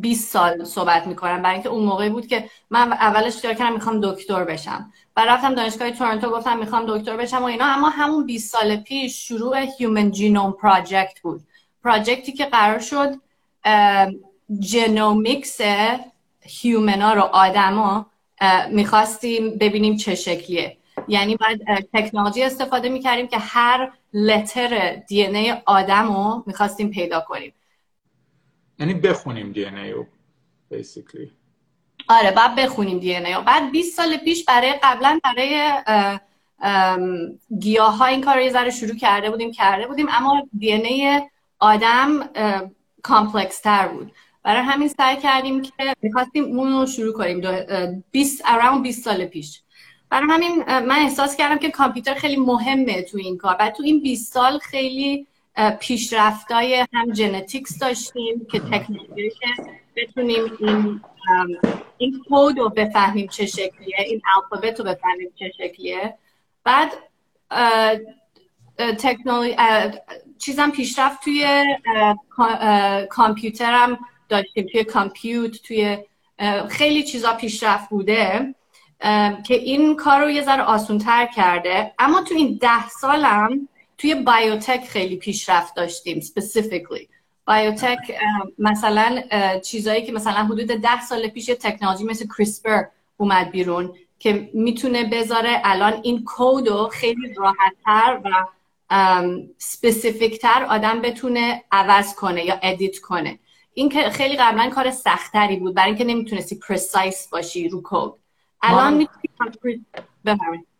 20 سال صحبت می‌کنم برای اینکه اون موقعی بود که من اولش اختیار کردم می‌خوام دکتر بشم. و رفتم دانشگاه تورنتو گفتم می‌خوام دکتر بشم و اینا. اما همون 20 سال پیش شروع human genome project بود. project ی که قرار شد genomics human ا رو آدما می‌خواستیم ببینیم چه شکلیه. یعنی باید تکنولوژی استفاده می‌کردیم که هر letter DNA آدم رو می‌خواستیم پیدا کنیم. یعنی بخونیم DNA رو basically. آره بعد بخونیم DNA رو. بعد 20 سال پیش برای قبلا برای گیاه ها این کار رو یه ذره شروع کرده بودیم کرده بودیم اما DNA آدم complex تر بود. برای همین سعی کردیم که می‌خواستیم اون رو شروع کنیم 20 around 20 سال پیش. برای همین من احساس کردم که کامپیوتر خیلی مهمه تو این کار. و تو این 20 سال خیلی پیشرفتای هم ژنتیکس داشتیم که تکنولوژی که بتونیم این این کد رو بفهمیم چه شکلیه این الفابت رو بفهمیم چه شکلیه. بعد تکنولوژی چیزم پیشرفت توی کامپیوترم داشتیم توی کامپیوت توی خیلی چیزا پیشرفت بوده که این کار رو یه ذره آسون تر کرده. اما تو این ده سالم توی biotech خیلی پیشرفت داشتیم specifically. biotech مثلا چیزایی که مثلا حدود ده سال پیش تکنولوژی مثل CRISPR اومد بیرون که می‌تونه بذاره الان این کود رو خیلی راحتتر و specific تر آدم بتونه عوض کنه یا edit کنه. این که خیلی قبلا کار سختری بود برای اینکه نمی‌تونستی precise باشی رو کد الان می‌تونی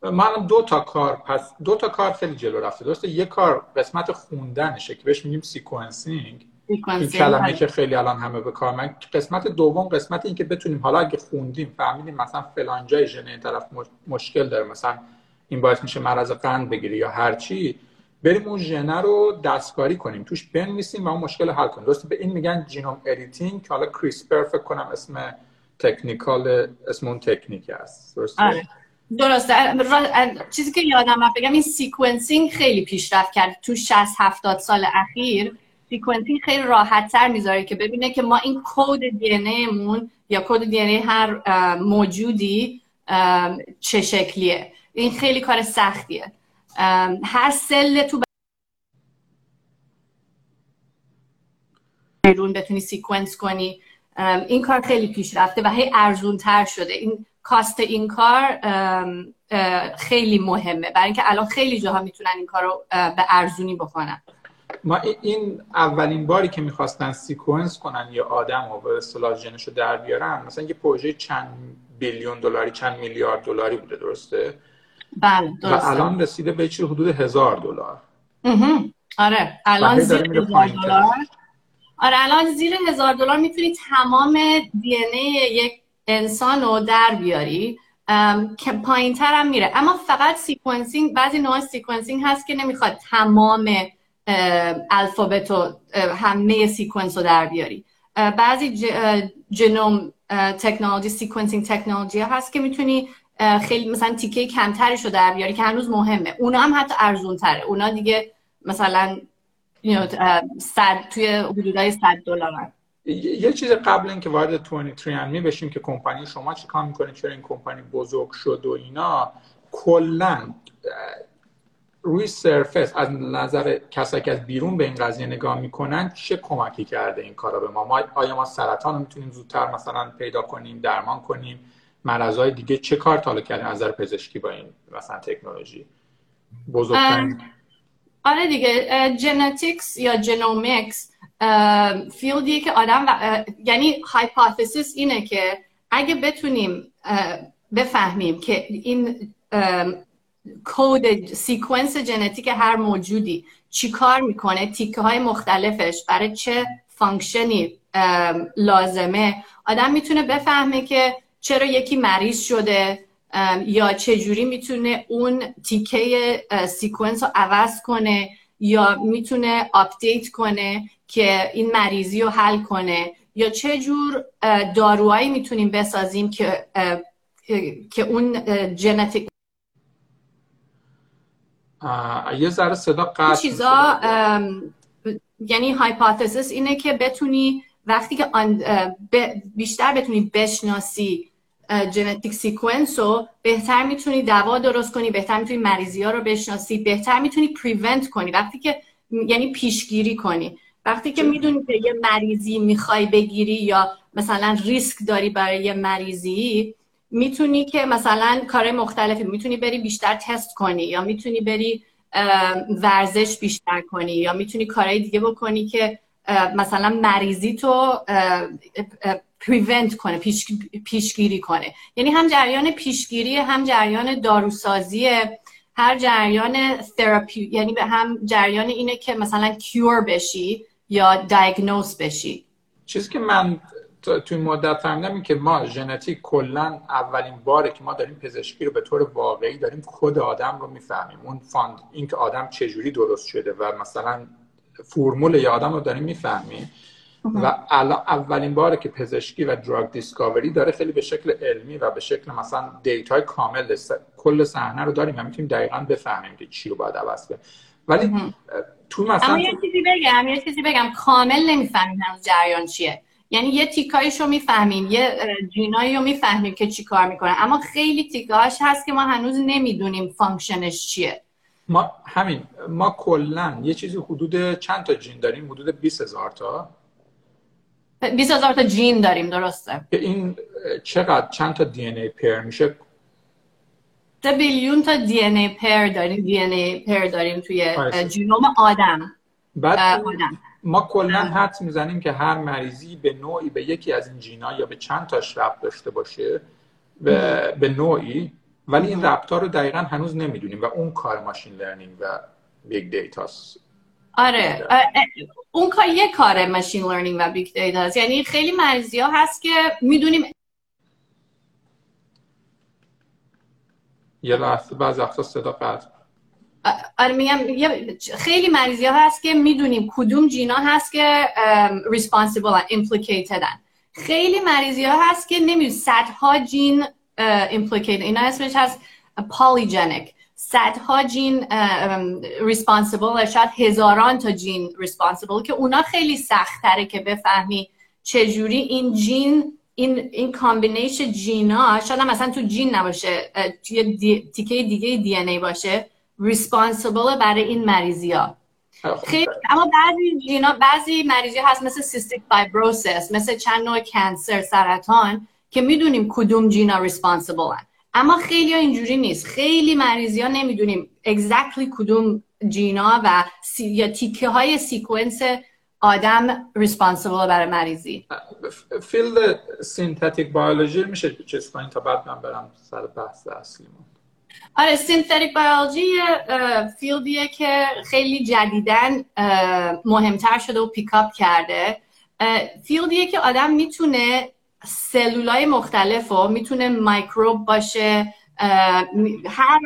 من دو تا کار پس دو تا کار خیلی جلو رفته. درسته یه کار قسمت خوندنشه که بهش میگیم sequencing این کلمه آره. که خیلی الان همه به کار من قسمت دوم قسمت این که بتونیم حالا اگه خوندیم فهمیدیم مثلا فلان جای ژن طرف مشکل داره مثلا این باعث میشه مرض قند بگیری یا هر چی بریم اون ژنه رو دستکاری کنیم. توش بنویسیم و اون مشکل حل کنیم. درسته به این میگن genome editing که حالا CRISPR فکر کنم اسم technical اسم اون تکنیک است درسته؟ آره. درسته. چیزی که یادم رفت بگم این sequencing خیلی پیشرفت کرد تو 60 70 سال اخیر. sequencing خیلی راحت تر می‌ذاره که ببینه که ما این code DNA مون یا code DNA هر موجودی چه شکلیه. این خیلی کار سختیه. هر cell تو بیرون بتونی sequence کنی. این کار خیلی پیشرفته و هی ارزون تر شده. این cost این کار خیلی مهمه. برای اینکه الان خیلی جاها می‌تونن این کار رو به ارزونی بکنن. ما این اولین باری که می‌خواستن sequence کنن یا آدم رو به اصطلاح ژنش رو در بیارن مثلا یه پروژه چند billion دلاری چند میلیارد دلاری بوده درسته؟ بله درسته. و الان رسیده به چیز حدود هزار دلار. آره الان زیر هزار دلار. آره الان زیر هزار دلار می‌تونی تمام DNA یک انسان رو در بیاری که پایین تر هم میره. اما فقط sequencing بعضی نوع sequencing هست که نمی‌خواد تمام alphabet و همه sequence رو در بیاری. بعضی genome تکنولوژی sequencing تکنولوژی هست که می‌تونی خیلی مثلا تیکه کمترش رو در بیاری که هنوز مهمه. اونا هم حتی ارزون تره اونا دیگه مثلا صد توی حدودای 100 دلار یه چیز قبل اینکه وارد 23 می بشیم که کمپانی شما چی کار می‌کنه؟ چرا این کمپانی بزرگ شد و اینا؟ کلا روی سرفس از نظر کسایی که از بیرون به این قضیه نگاه می‌کنن چه کمکی کرده این کارا به ما, ما آیا ما سرطان رو می‌تونیم زودتر مثلا پیدا کنیم درمان کنیم؟ مرضای دیگه چه کار تالا کردیم از نظر پزشکی با این مثلا تکنولوژی؟ بزرگترین آره دیگه genetics یا genomics field یه که آدم یعنی hypothesis اینه که اگه بتونیم بفهمیم که این code sequence ژنتیک هر موجودی چی کار می‌کنه تیکه های مختلفش برای چه function ی لازمه آدم می‌تونه بفهمه که چرا یکی مریض شده یا چجوری می‌تونه اون تیکه sequence رو عوض کنه یا می‌تونه update کنه. که این مریضی رو حل کنه. یا چه جور داروهایی می‌تونیم بسازیم که که اون ژنتیک یه ذره صدا چیزا یعنی hypothesis اینه که بتونی وقتی که بیشتر بتونی بشناسی ژنتیک سیکونس رو بهتر می‌تونی دوا درست کنی بهتر می‌تونی مریضی ها رو بشناسی بهتر می‌تونی پریونت کنی. وقتی که یعنی پیشگیری کنی. وقتی که می‌دونی که یه مریضی می‌خوای بگیری یا مثلا ریسک داری برای یه مریضی می‌تونی که مثلا کار مختلفی می‌تونی بری بیشتر تست کنی یا می‌تونی بری ورزش بیشتر کنی یا می‌تونی کارهای دیگه بکنی که مثلا مریضی تو prevent کنه پیش، پیشگیری کنه. یعنی هم جریان پیشگیری هم جریان داروسازی هر جریان تراپی یعنی به هم جریان اینه که مثلا cure بشی. یا diagnose بشی. چیزی که من تو این مدت فهمیدم این که ما ژنتیک کلا اولین باره که ما داریم پزشکی رو به طور واقعی داریم کد آدم رو می‌فهمیم. اون fund این که آدم چجوری درست شده و مثلا فرمول یا آدم رو داریم می‌فهمیم. و الان اولین باره که پزشکی و drug discovery داره خیلی به شکل علمی و به شکل مثلا data ی کامل کل صحنه رو داریم و می‌تونیم دقیقا بفهمیم که چی رو باید عوض کنیم. ولی تو مثلا اما یه چیزی بگم یه چیزی بگم. کامل نمی‌فهمیم هنوز جریان چیه. یعنی یه تیکایش رو می‌فهمیم یه gene ایی رو می‌فهمیم که چی کار می‌کنه. اما خیلی تیکاش هست که ما هنوز نمی‌دونیم function ش چیه. ما همین ما کلا یه چیزی حدود چند تا جین داریم؟ حدود 20 هزار تا. 20 هزار تا جین داریم درسته. که این چقدر چند تا دی ان ای پیر میشه؟ تا بیلیون تا دی ان ای پیر داریم. دی ان ای پیر داریم توی جینوم آدم. بعد آدم. ما کلا حد می‌زنیم که هر مریضی به نوعی به یکی از این جینا یا به چند تاش ربط داشته باشه به, به نوعی ولی این ربط رو دقیقا هنوز نمی‌دونیم و اون کار machine learning و big data ست آره. اون کار یه کار machine learning و big data یعنی خیلی مریضی ها هست که می‌دونیم یه لحظه بعض وقتا صدا قطع آره میگم خیلی مریضی ها هست که می‌دونیم کدوم gene ا هست که implicated هن. خیلی مریضی ها هست که نمی‌دونیم صدها gene implicated اینا اسمش هست polygenic صدها gene responsible شاید هزاران تا gene responsible که اونا خیلی سخت تره که بفهمی چجوری این gene این این combination gene ا شاید مثلا تو gene نباشه توی تیکه دیگه DNA باشه responsible برای این مریضی ها خیلی اما بعضی gene ا بعضی مریضی هست مثل cystic fibrosis مثل چند نوع cancer سرطان که می‌دونیم کدوم gene ا responsible هست اما خیلی ها اینجوری نیست. خیلی مریضی ها نمی‌دونیم exactly کدوم gene ا و سی... یا تیکه های sequence آدم responsible برای مریضی. field synthetic biology میشه چیز کنین تا بعد من برم سر بحث اصلی آره synthetic biology field یه که خیلی جدیدن مهمتر شده و pick up کرده. field یه که آدم می‌تونه سلولای مختلف و می‌تونه میکروب باشه هر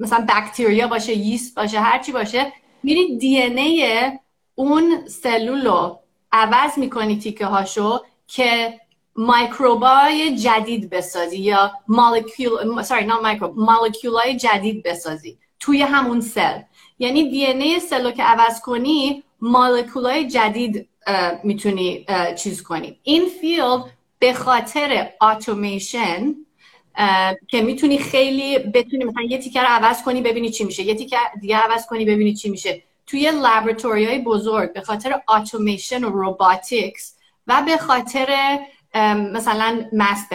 مثلا بکتریا باشه yeast باشه هر چی باشه میری DNA اون سلول رو عوض می‌کنی تیکه هاشو که میکروبای جدید بسازی یا مولکول sorry نه میکروب مولکولای جدید بسازی توی همون cell. یعنی DNA cell و که عوض کنی مولکولای جدید می‌تونی چیز کنی. این field به خاطر اتوماسیون که می‌تونی خیلی بتونی مثلا یه تیکه رو عوض کنی ببینی چی میشه. یه تیکه دیگه عوض کنی ببینی چی میشه. توی laboratory های بزرگ به خاطر اتوماسیون و robotics و به خاطر مثلا ماس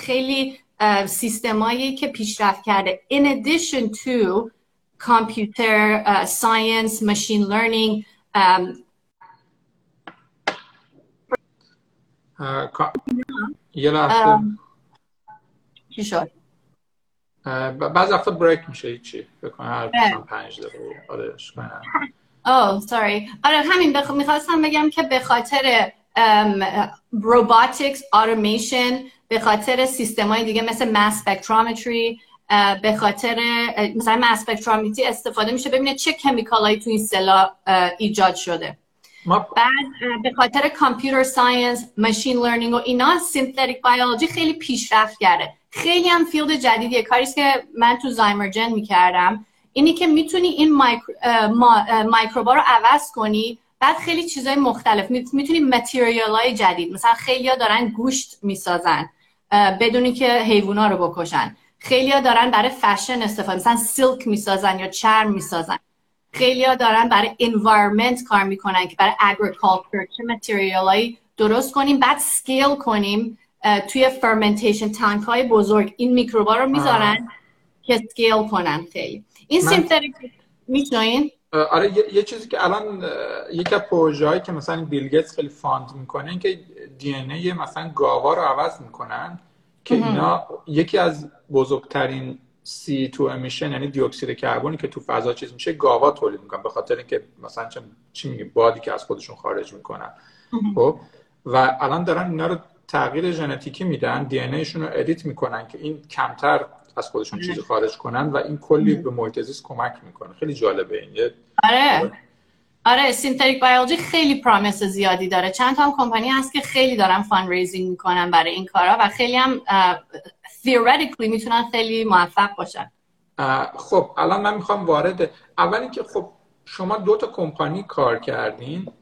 خیلی سیستمایی که پیشرفت کرده. In addition to computer uh, science machine learning um, یه لحظه. چی شد؟ بعض وقتا بریک میشه چی بکنم هر پنج دقیقه. آره اوه sorry آره همین بخ... می‌خواستم بگم که به خاطر robotics automation به خاطر سیستم های دیگه مثل mass spectrometry به خاطر مثلا mass spectrometry استفاده میشه ببینه چه chemical ایی تو این cell ا ایجاد شده. بعد به خاطر computer science machine learning و اینا synthetic biology خیلی پیشرفت کرده. خیلی هم field جدیدیه. کاریست که من تو Zymergen می‌کردم اینی که می‌تونی این microbe ا رو عوض کنی بعد خیلی چیزای مختلف. می‌تونیم material های جدید مثلا خیلیا دارن گوشت می‌سازن بدونی که حیوونا رو بکشن. خیلیا دارن برای فشن استفاده مثلا silk می‌سازن یا چرم می‌سازن. خیلیا دارن برای environment کار می‌کنن که برای agriculture چه درست کنیم بعد scale کنیم. توی fermentation tank های بزرگ این میکروبا رو می‌ذارن که سکیل کنن خیلی. این من... سیمتریک میشنوین؟ آره یه،, چیزی که الان یکی از پروژه که مثلا بیل گیتس خیلی فاند می‌کنه این که دی ان ای مثلا گاوا رو عوض می‌کنن که اینا یکی از بزرگترین سی تو امیشن یعنی دی اکسید کربنی که تو فضا چیز میشه گاوا تولید می‌کنن به خاطر اینکه مثلا چی میگیم بادی که از خودشون خارج می‌کنن. خب؟ و الان دارن اینا رو تغییر ژنتیکی میدن دی ان ای رو edit می‌کنن که این کمتر از خودشون چیزی خارج کنن و این کلی به محیط زیست کمک می‌کنه. خیلی جالبه این. آره. آره synthetic biology خیلی promise زیادی داره. چند تا هم کمپانی هست که خیلی دارن fundraising می‌کنن برای این کارا و خیلی هم theoretically می‌تونن خیلی موفق باشن. خب الان من می‌خوام وارد اول اینکه خب شما دو تا کمپانی کار کردین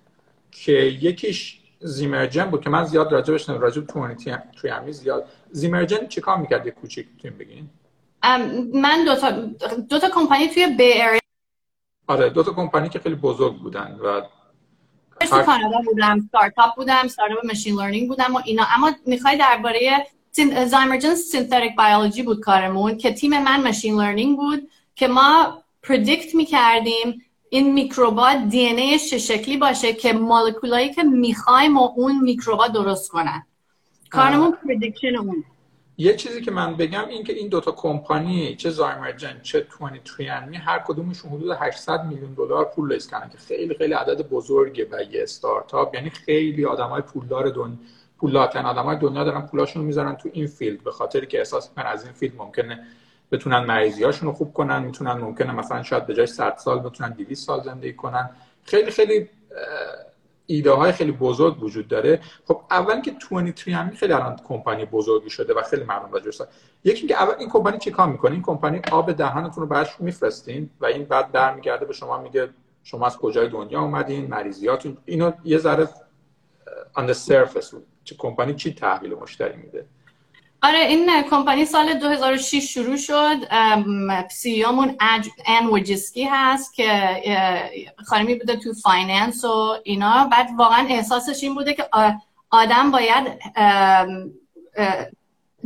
که یکیش زیمرجن بود که من زیاد راجع بشنم راجع به توی همی زیاد. زیمرجن چی کار می‌کرد کوچیک می‌تونیم بگین من دو تا دو تا کمپانی توی بی اریا آره دو تا کمپانی که خیلی بزرگ بودن و تو کانادا بودم ستارتاپ بودم استارتاپ ماشین لرنینگ بودم و اینا. اما می‌خوای درباره زایمرجن سینتریک بیولوژی بود کارمون که تیم من ماشین لرنینگ بود که ما پردیکت می‌کردیم این میکروبا دی ان ای شکلی باشه که مولکولایی که می‌خوایم و اون میکروبا درست کنن. کارمون prediction اون. یه چیزی که من بگم این که این دوتا کمپانی چه Zymergen چه 23andMe هر کدومشون حدود 800 میلیون دلار پول raise کردن که خیلی خیلی عدد بزرگه و یه استارتاپ. یعنی خیلی آدمای پولدار دنیا پولاتن آدمای دنیا دارن پولاشون می‌ذارن تو این field به خاطر که احساس می‌کنن از این field ممکنه بتونن مریضیاشون رو خوب کنن می‌تونن ممکنه مثلا شاید به جای 100 سال بتونن 200 سال زندگی کنن. خیلی خیلی ایده های خیلی بزرگ وجود داره. خب اول که 23 هم خیلی الان کمپانی بزرگی شده و خیلی مردم راجعش یکی که اول این کمپانی چی کار می‌کنه؟ این کمپانی آب دهانتون رو براش میفرستین و این بعد برمیگرده به شما میگه شما از کجای دنیا اومدین مریضیاتون اینو یه ذره on the surface چه کمپانی چی تحویل مشتری میده؟ آره این کمپانی سال 2006 شروع شد. CEمون Anne Wojcicki هست که خانمی بوده تو finance و اینا. بعد واقعا احساسش این بوده که آدم باید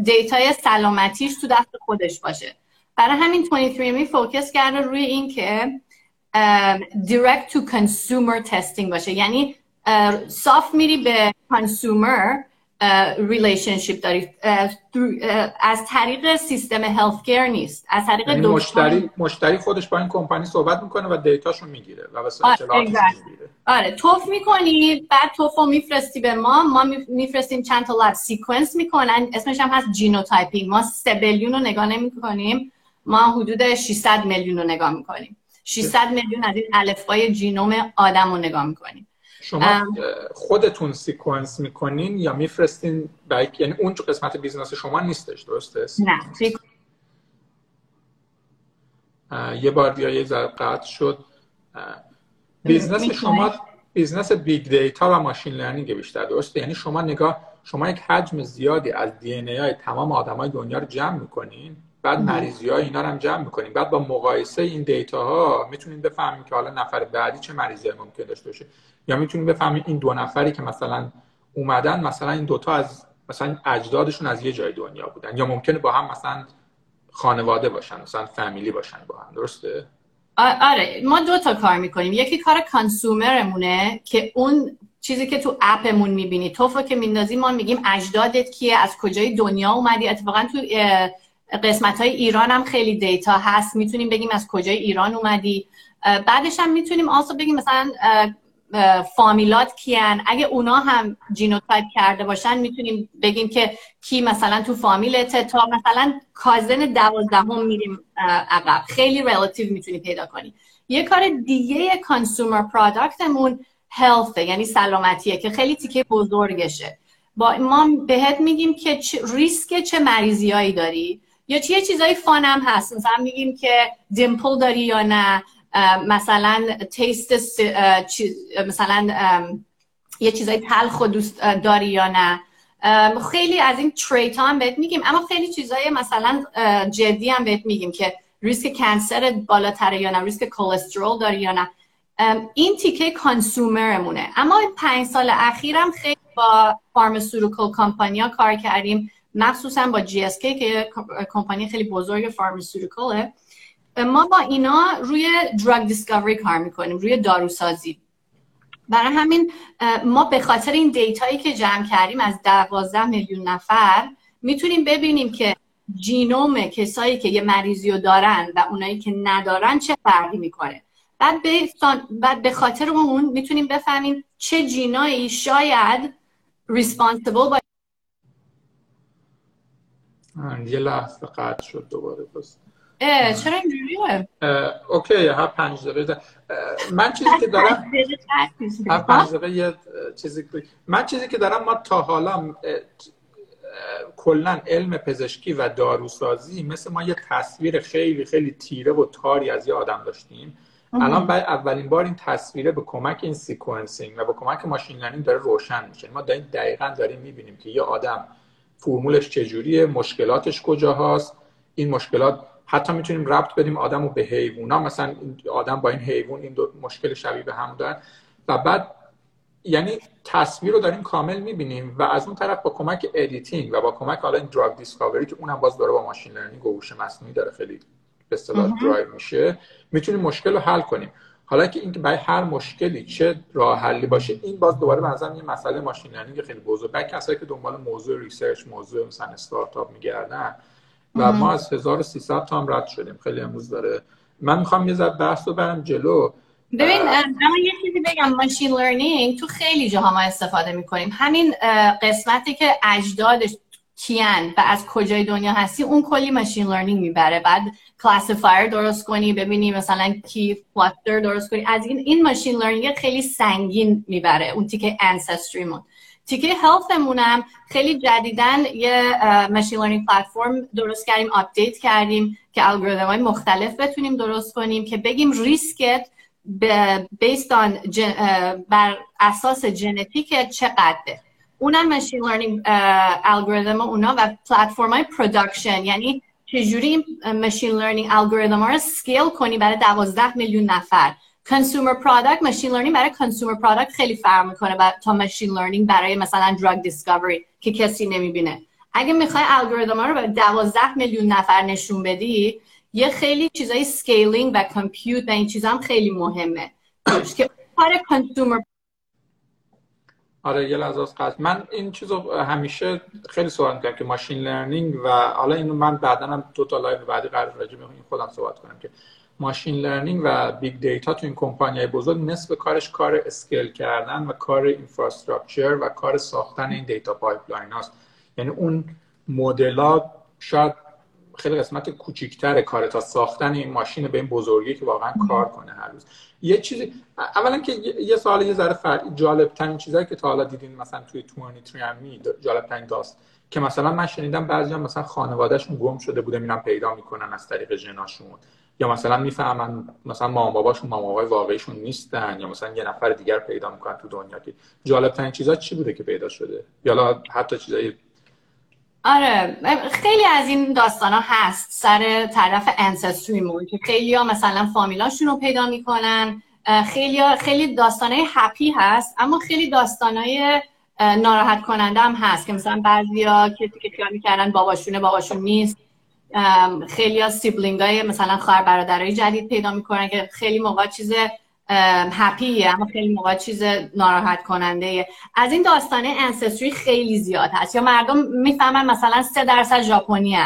دیتای سلامتیش تو دست خودش باشه. برای همین 23andMe focus کرده روی این که direct to consumer testing باشه. یعنی صاف میری به consumer relationship داری. از طریق سیستم health care نیست. از طریق یعنی مشتری مشتری خودش با این کمپانی صحبت می‌کنه و دیتاشو می‌گیره و آره, آره تف می‌کنی بعد تفو میفرستی به ما. ما میفرستیم چند تا lab sequence می‌کنن. اسمش هم هست genotyping ما 3 billion رو نگاه نمی‌کنیم. ما حدود 600 میلیون رو نگاه می‌کنیم. 600 میلیون از این الفبای genome آدم رو نگاه می‌کنیم. شما خودتون sequence می‌کنین یا میفرستین؟ بایک یعنی اون قسمت business شما نیستش درسته؟ نه یه بار بیا یه ذره قطع شد. business شما business big data و machine learning بیشتر درسته؟ یعنی شما نگاه شما یک حجم زیادی از دی ان ای تمام آدمای دنیا رو جمع می‌کنین؟ بعد مریضی ها اینا رو هم جمع می‌کنیم. بعد با مقایسه این دیتا ها می‌تونیم بفهمیم که حالا نفر بعدی چه مریضی ممکن داشته باشه. یا می‌تونیم بفهمیم این دو نفری که مثلا اومدن مثلا این دوتا از مثلا اجدادشون از یه جای دنیا بودن. یا ممکنه با هم مثلا خانواده باشن مثلا فامیلی باشن با هم. درسته؟ آره. ما دو تا کار می‌کنیم. یکی کار کانسومرمونه که اون چیزی که تو اپمون می‌بینی توفو که میندازی ما میگیم اجدادت کیه از کجای دنیا اومدی؟ اتفاقا تو قسمت های ایران هم خیلی دیتا هست. می‌تونیم بگیم از کجای ایران اومدی. بعدش هم می‌تونیم آسو بگیم مثلا فامیلات کیان. اگه اونا هم genotype کرده باشن می‌تونیم بگیم که کی مثلا تو فامیلته تا مثلا cousin دوازدهم میریم عقب. خیلی relative می‌تونی پیدا کنی. یه کار دیگه consumer product مون health یعنی سلامتیه که خیلی تیکه بزرگشه. با ما بهت میگیم که ریسک چه مریضیایی داری؟ یا چه چیزای fun هم هست. مثلا میگیم که dimple داری یا نه. مثلا taste مثلا یه چیزای تلخ دوست داری یا نه. خیلی از این trait هم بهت میگیم. اما خیلی چیزای مثلا جدی هم بهت میگیم که ریسک cancer بالاتره یا نه ریسک کلسترول داری یا نه. این تیکه consumer مونه اما پنج سال اخیرم خیلی با pharmaceutical کمپانیا کار کردیم. مخصوصا با اس که کمپانی خیلی بزرگ pharmaceutical ه. ما با اینا روی drug discovery کار می‌کنیم روی داروسازی. برای همین ما به خاطر این دیتایی که جمع کردیم از دوازده میلیون نفر می‌تونیم ببینیم که genome کسایی که یه مریضی رو دارن و اونایی که ندارن چه فرقی می‌کنه. بعد به, بعد به خاطر اون می‌تونیم بفهمیم چه gene ایی شاید responsible با یه لحظه قطع شد دوباره بس چرا اینجوریه؟ okay هر پنج دقیقه من چیزی که دارم هر پنج دقیقه یه چیزی من چیزی که دارم ما تا حالا کلا علم پزشکی و داروسازی مثل ما یه تصویر خیلی خیلی تیره و تاری از یه آدم داشتیم. الان باید اولین بار این تصویره به کمک این sequencing و به کمک machine learning داره روشن میشه. ما داریم دقیقا داریم می‌بینیم که یه آدم فرمولش چجوریه مشکلاتش کجا هست این مشکلات حتی می‌تونیم ربط بدیم آدم رو به حیوونا. مثلا آدم با این حیوان این دو مشکل شبیه به هم دارن. و بعد یعنی تصویر رو داریم کامل می‌بینیم و از اون طرف با کمک editing و با کمک حالا این drug discovery که اونم باز داره با machine learning و هوش مصنوعی داره خیلی به اصطلاح درایو میشه می‌تونیم مشکل رو حل کنیم. حالا که اینکه برای هر مشکلی چه راه حلی باشه این باز دوباره مثلا یه مسئله machine learning خیلی بزرگ. برای کسایی که دنبال موضوع research موضوع مثلا استارتاپ میگردن و ما از 1300 تا هم رد شدیم. خیلی امروز داره. من می‌خوام یه ذره بحث رو برم جلو. ببین اما یه چیزی بگم. machine learning تو خیلی جاها ما استفاده می‌کنیم. همین قسمتی که اجدادش کیان و از کجای دنیا هستی اون کلی ماشین لرنینگ می‌بره. بعد کلاسیفایر درست کنی ببینی مثلا کی فلاکتر درست کنی. از این این ماشین لرنینگ خیلی سنگین می‌بره اون تیکه انسستریمون تیکه هلتمونم خیلی جدیدن. یه ماشین لرنینگ پلتفرم درست کردیم آپدیت کردیم که الگوریتم های مختلف بتونیم درست کنیم که بگیم ریسکت بیستان بر اساس ژنتیک چقدره. اونم machine learning algorithm اونا و پلتفرم های production یعنی چجوری این machine learning algorithm رو scale کنی برای 12 میلیون نفر. consumer product machine learning برای consumer product خیلی فرق می‌کنه تا machine learning برای مثلا drug discovery که کسی نمی‌بینه. اگه می‌خوای الگوریتم ها رو به 12 میلیون نفر نشون بدی یه خیلی چیزای scaling و compute و این چیزا هم خیلی مهمه. که کار consumer آره یه لحظه از من این چیزو همیشه خیلی صحبت می‌کنم که machine learning و حالا اینو من بعدا هم دو تا live بعدی قرار راجع به خودم صحبت کنم که machine learning و big data تو این کمپانی بزرگ نصف کارش کار scale کردن و کار infrastructure و کار ساختن این data pipeline هاست. یعنی اون مدل‌ها شاید خیلی قسمت کوچیکتر کار تا ساختن این ماشین به این بزرگی که واقعا کار کنه هر روز. یه چیزی اولا که یه سوال یه ذره فرق جالب ترین چیزایی که تا حالا دیدین مثلا توی 23 می جالب ترین داست که مثلا من شنیدم بعضی هم مثلا خانوادهشون گم شده بوده میرن پیدا می‌کنن از طریق جناشون یا مثلا می‌فهمن مثلا مامان باباشون مامان بابای واقعیشون نیستن یا مثلا یه نفر دیگر پیدا می‌کنن تو دنیا. که جالب ترین چیزا چی بوده که پیدا شده؟ یا حتی چیزای آره خیلی از این داستان ها هست سر طرف انسستریمون که خیلی ها مثلا فامیلاشون رو پیدا می‌کنن. خیلی خیلی داستان های happy هست اما خیلی داستان های ناراحت کننده هم هست که مثلا بعضی ها کسی که خیال می‌کردن باباشونه باباشون نیست. خیلی ها sibling های مثلا خواهر برادرای جدید پیدا می‌کنن که خیلی موقع چیز happy ه اما خیلی موقع چیز ناراحت کننده از این داستانه ancestry خیلی زیاد هست. یا مردم می‌فهمن مثلا سه درصد ژاپنی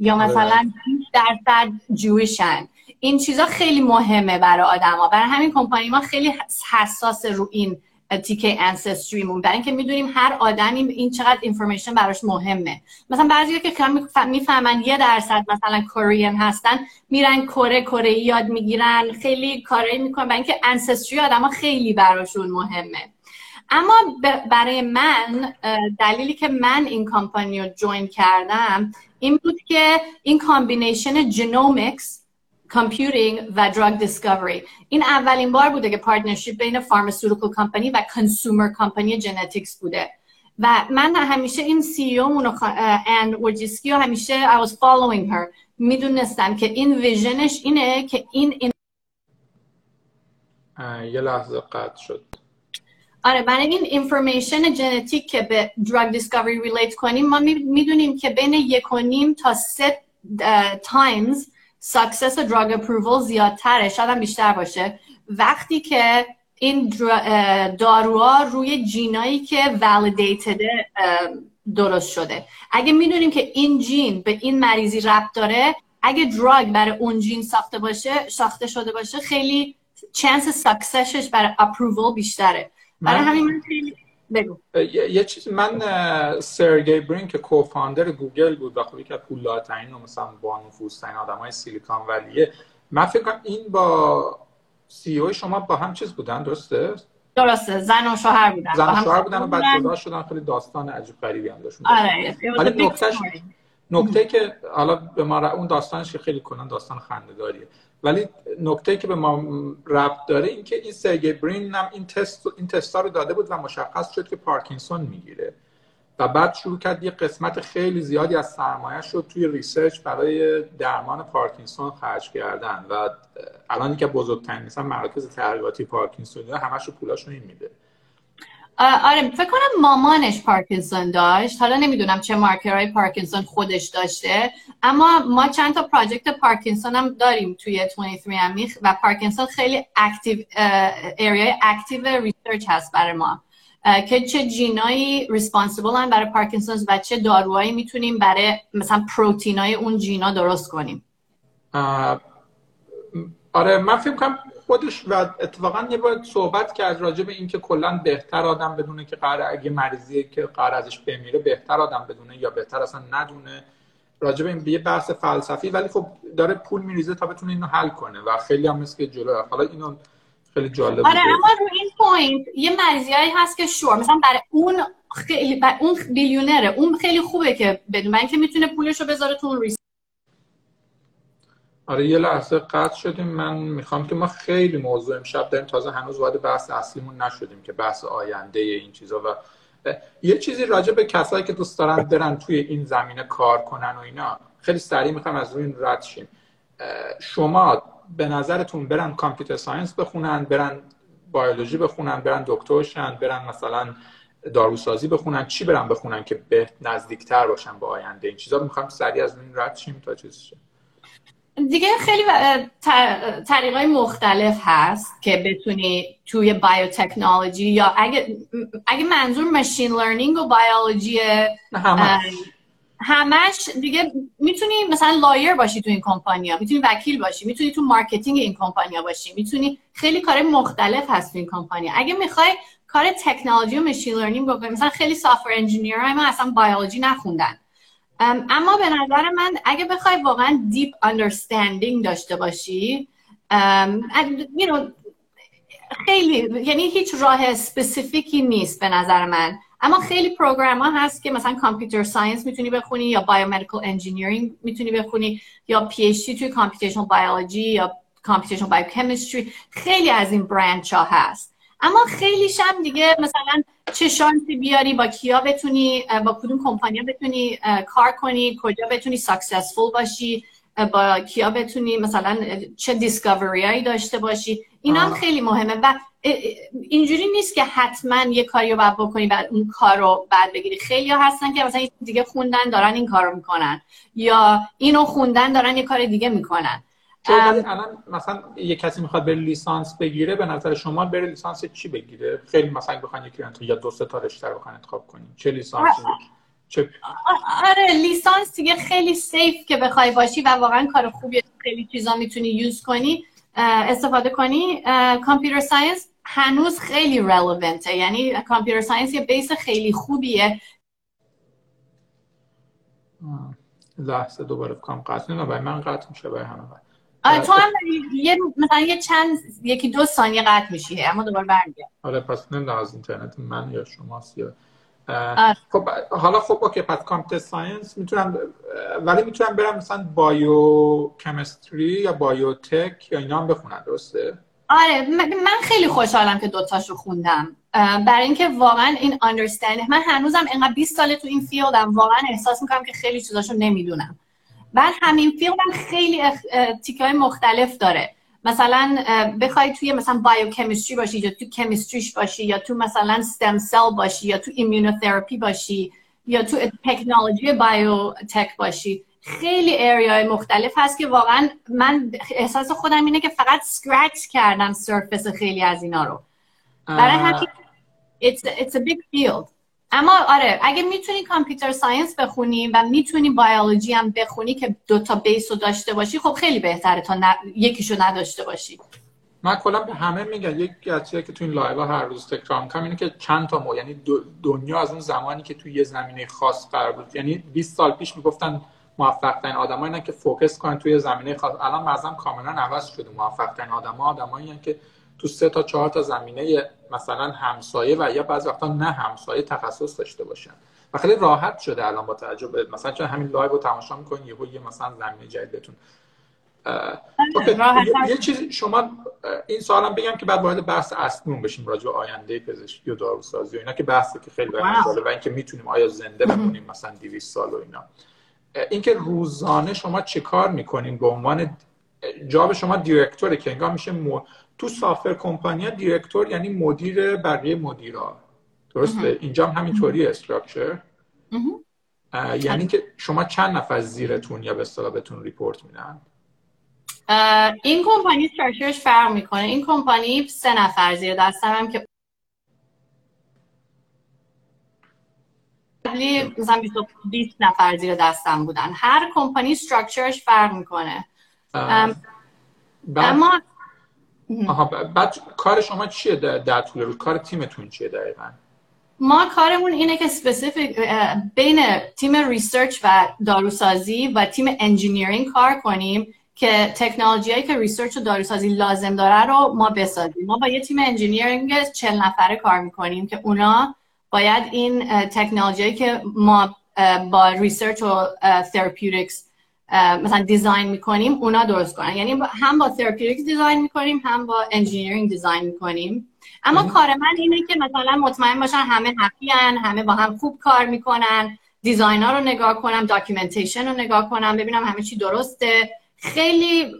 یا آره. مثلا 20 درصد Jewish ن این چیزا خیلی مهمه برای آدما برای همین کمپانی ما خیلی حساس رو این تیکه ancestry مون برای اینکه می‌دونیم هر آدمی این چقدر information براش مهمه. مثلا بعضی که می‌فهمن یه درصد مثلا Korean هستن میرن کره کره یاد می‌گیرن خیلی کاری می‌کنن. برای اینکه ancestry آدما خیلی براشون مهمه. اما برای من دلیلی که من این کمپانی رو join کردم این بود که این combination genomics computing و drug discovery این اولین بار بوده که partnership بین pharmaceutical company و consumer company genetics بوده. و من همیشه این CEO مونو Anne Wojcicki و همیشه I was following her. می‌دونستم که این vision ش اینه که این, این یه لحظه قطع شد. آره برای این information ژنتیک که به drug discovery relate کنیم ما می‌دونیم که بین یک و نیم تا سه times success drug approval زیادتره شاید هم بیشتر باشه. وقتی که این داروها روی gene ایی که validated درست شده. اگه می‌دونیم که این gene به این مریضی ربط داره اگه drug برای اون gene ساخته باشه ساخته شده باشه خیلی chance success ش برای approval بیشتره. برای همین من خیلی بگو. یه چیز من سرگی برین که co-founder گوگل بود و خب که پولدارترین و مثلا با نفوذترین آدم های سیلیکان ولیه. من فکر کنم این با CEO شما با هم چیز بودن درسته؟ درسته زن و شوهر بودن. زن و شوهر بودن و بعد جدا شدن خیلی داستان عجیب غریبی هم داشتن آره نکته که حالا به ما اون داستانش که خیلی کنن داستان خنده‌داریه. ولی نکته که به ما ربط داره این که این سرگی برین هم این تست این تستا رو داده بود و مشخص شد که پارکینسون می‌گیره. و بعد شروع کرد یه قسمت خیلی زیادی از سرمایه شو توی research برای درمان پارکینسون خرج کردن. و الان که بزرگترین مثلا مراکز تحقیقاتی پارکینسون همش رو پولاشون این میده. آره فکر کنم مامانش پارکینسون داشت. حالا نمی‌دونم چه مارکرهای پارکینسون خودش داشته. اما ما چند تا project پارکینسون هم داریم توی 23 امی و پارکینسون خیلی active area ی active research هست برای ما. که چه gene ایی responsible هم برای پارکینسون و چه داروهایی می‌تونیم برای مثلا پروتینای اون gene ا درست کنیم. آره من فکر کنم خودش و اتفاقا یه باید صحبت کرد راجع به اینکه کلا بهتر آدم بدونه که قرار اگه مریضیه که قرار ازش بمیره بهتر آدم بدونه یا بهتر اصلا ندونه. راجع به این یه بحث فلسفی ولی خب داره پول میریزه تا بتونه اینو حل کنه و خیلی هم مثل که جلو حالا اینو خیلی جالب آره اما رو این point یه مریضیایی هست که sure. مثلا برای اون خیلی برای اون billionaire ه اون خیلی خوبه که بدون اینکه می‌تونه پولش رو بذاره تو اون آره یه لحظه قطع شدیم. من می‌خوام که ما خیلی موضوع امشب داریم. تازه هنوز وارد بحث اصلیمون نشدیم که بحث آینده این چیزا و یه چیزی راجع به کسایی که دوست دارن برن توی این زمینه کار کنن و اینا. خیلی سریع می‌خوام از روی این رد شیم. شما به نظرتون برن computer science بخونن برن بیولوژی بخونن برن دکترشن برن مثلا داروسازی بخونن؟ چی برن بخونن که به نزدیکتر باشن با آینده این چیزا؟ می‌خوام سریع از این رد شیم تا چیز دیگه خیلی طریق های مختلف هست که بتونی توی biotechnology یا اگه, اگه منظور machine learning و بیولوژی همش. دیگه می‌تونی مثلا lawyer باشی تو این کمپانیا می‌تونی وکیل باشی می‌تونی تو marketing این کمپانیا باشی می‌تونی خیلی کار مختلف هست تو این کمپانیا. اگه می‌خوای کار تکنولوژی و machine learning بکنی مثلا خیلی software engineer ما اصلا بیولوژی نخوندن. اما به نظر من اگه بخوای واقعا deep understanding داشته باشی you know, خیلی یعنی هیچ راه specific ی نیست به نظر من. اما خیلی program ها هست که مثلا computer science می‌تونی بخونی یا biomedical engineering می‌تونی بخونی یا PhD توی computational biology یا computational biochemistry خیلی از این branch ها هست. اما خیلی هم دیگه مثلا چه شانسی بیاری با کیا بتونی با کدوم کمپانیا بتونی کار کنی کجا بتونی successful باشی با کیا بتونی مثلا چه discovery هایی داشته باشی. اینا هم خیلی مهمه و اینجوری نیست که حتما یه کاری رو باید بکنی بعد اون کار رو بعد بگیری. خیلی ها هستن که مثلا دیگه خوندن دارن این کار رو می‌کنن یا اینو خوندن دارن یه کار دیگه می‌کنن. الان مثلا یه کسی می‌خواد بره لیسانس بگیره به نظر شما بره لیسانس چی بگیره؟ خیلی مثلا بخواین یکی یا دو سه تا رشته رو انتخاب کنین. چه لیسانسی؟ چه... آره لیسانس دیگه خیلی safe که بخوای باشی و واقعا کار خوبی خیلی چیزا می‌تونی use کنی استفاده کنی. computer science هنوز خیلی relevant ه یعنی computer science یه base خیلی خوبیه. لحظه دوباره کام قطع نه من قطع میشه برای همه تو هم یه مثلا یه چند یکی دو ثانیه قطع میشی اما دوباره برمیگرد. آره پس نمی‌دونم از اینترنت من یا شماست یا خب حالا خب okay پس computer science می‌تونم ولی می‌تونم برم مثلا biochemistry یا biotech یا اینا هم بخونم درسته؟ آره من خیلی خوشحالم که دوتاشو خوندم. برای اینکه واقعا این understanding من هنوزم اینقدر 20 ساله تو این field م واقعا احساس می‌کنم که خیلی چیزاشو نمی‌دونم. بعد همین field م خیلی تیکه های مختلف داره. مثلا بخوای توی مثلا biochemistry باشی یا تو chemistry ش باشی یا تو مثلا stem cell باشی یا تو ایمیونوتراپی باشی یا تو تکنولوژی biotech باشی. خیلی area ی مختلف هست که واقعا من احساس خودم اینه که فقط scratch کردم surface خیلی از اینا رو. برای همین it's, it's a big field. اما آره اگه می‌تونی computer science بخونی و می‌تونی بیولوژی هم بخونی که دو تا base رو داشته باشی خب خیلی بهتره تا ن... یکیشو نداشته باشی. من کلا به همه میگم یک از که تو این live هر روز تکرار می‌کنم اینه که چند تا مو یعنی دنیا از اون زمانی که توی یه زمینه خاص قرار بود یعنی 20 سال پیش می‌گفتن موفق ترین آدمایی که focus کنن توی زمینه خاص. الان مثلا کاملا عوض شده موفق ترین آدما آدمایی که تو سه تا چهار تا زمینه مثلا همسایه و یا بعضی وقتا نه همسایه تخصص داشته باشن. و خیلی راحت شده الان با توجه به مثلا چون همین live رو تماشا می‌کنین یهو یه مثلا زمینه جدید بهتون یه چیز شما این سوالم بگم که بعد وارد بحث اصلیمون بشیم راجع به آینده پزشکی و داروسازی و اینا که بحثی که خیلی جالبه و اینکه می‌تونیم آیا زنده بمونیم مثلا 200 سال و اینا. اینکه روزانه شما چه کار می‌کنین؟ به عنوان job شما director ه که انگار میشه تو software کمپانیا director یعنی مدیر بقیه مدیرا. درسته؟ اینجا هم همینطوری structure یعنی که شما چند نفر زیرتون یا به اصطلاح بهتون report میدن؟ این کمپانی structure ش فرق می‌کنه. این کمپانی سه نفر زیر دستم هم که مثلا 20 نفر زیر دستم بودن. هر کمپانی structure ش فرق می‌کنه. اما آها بعد کار شما چیه در طول روز؟ کار تیمتون چیه دقیقا؟ ما کارمون اینه که specific بین تیم research و داروسازی و تیم engineering کار کنیم که تکنولوژی هایی که research و داروسازی لازم داره رو ما بسازیم. ما با یه تیم engineering چل نفره کار می‌کنیم که اونا باید این تکنولوژی هایی که ما با research و therapeutics مثلا design می‌کنیم اونا درست کنن. یعنی هم با therapeutic design می‌کنیم هم با engineering design می‌کنیم. اما کار من اینه که مثلا مطمئن باشن همه happy همه با هم خوب کار می‌کنن design ها رو نگاه کنم documentation رو نگاه کنم ببینم همه چی درسته. خیلی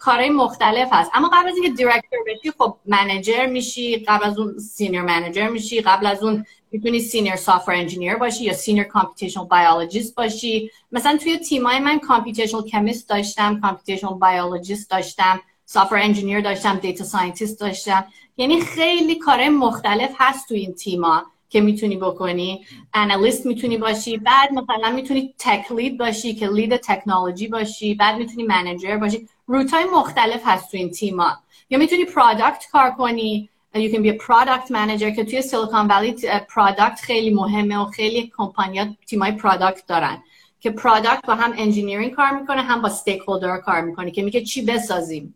کارهای مختلف هست. اما قبل از اینکه director بشی خب manager میشی قبل از اون senior manager میشی قبل از اون می‌تونی senior software engineer باشی یا senior computational biologist باشی. مثلا توی تیمای من computational chemist داشتم computational biologist داشتم software engineer داشتم data scientist داشتم. یعنی خیلی کارهای مختلف هست تو این تیما که می‌تونی بکنی. analyst می‌تونی باشی. بعد مثلا می‌تونی tech lead باشی که lead تکنولوژی باشی. بعد می‌تونی manager باشی. route های مختلف هست تو این تیما. یا می‌تونی product کار کنی. You can be a product manager. که توی سیلیکون ولی product خیلی مهمه و خیلی کمپانیا تیمای product دارن که product با هم engineering کار می‌کنه هم با stakeholder کار می‌کنه که میگه چی بسازیم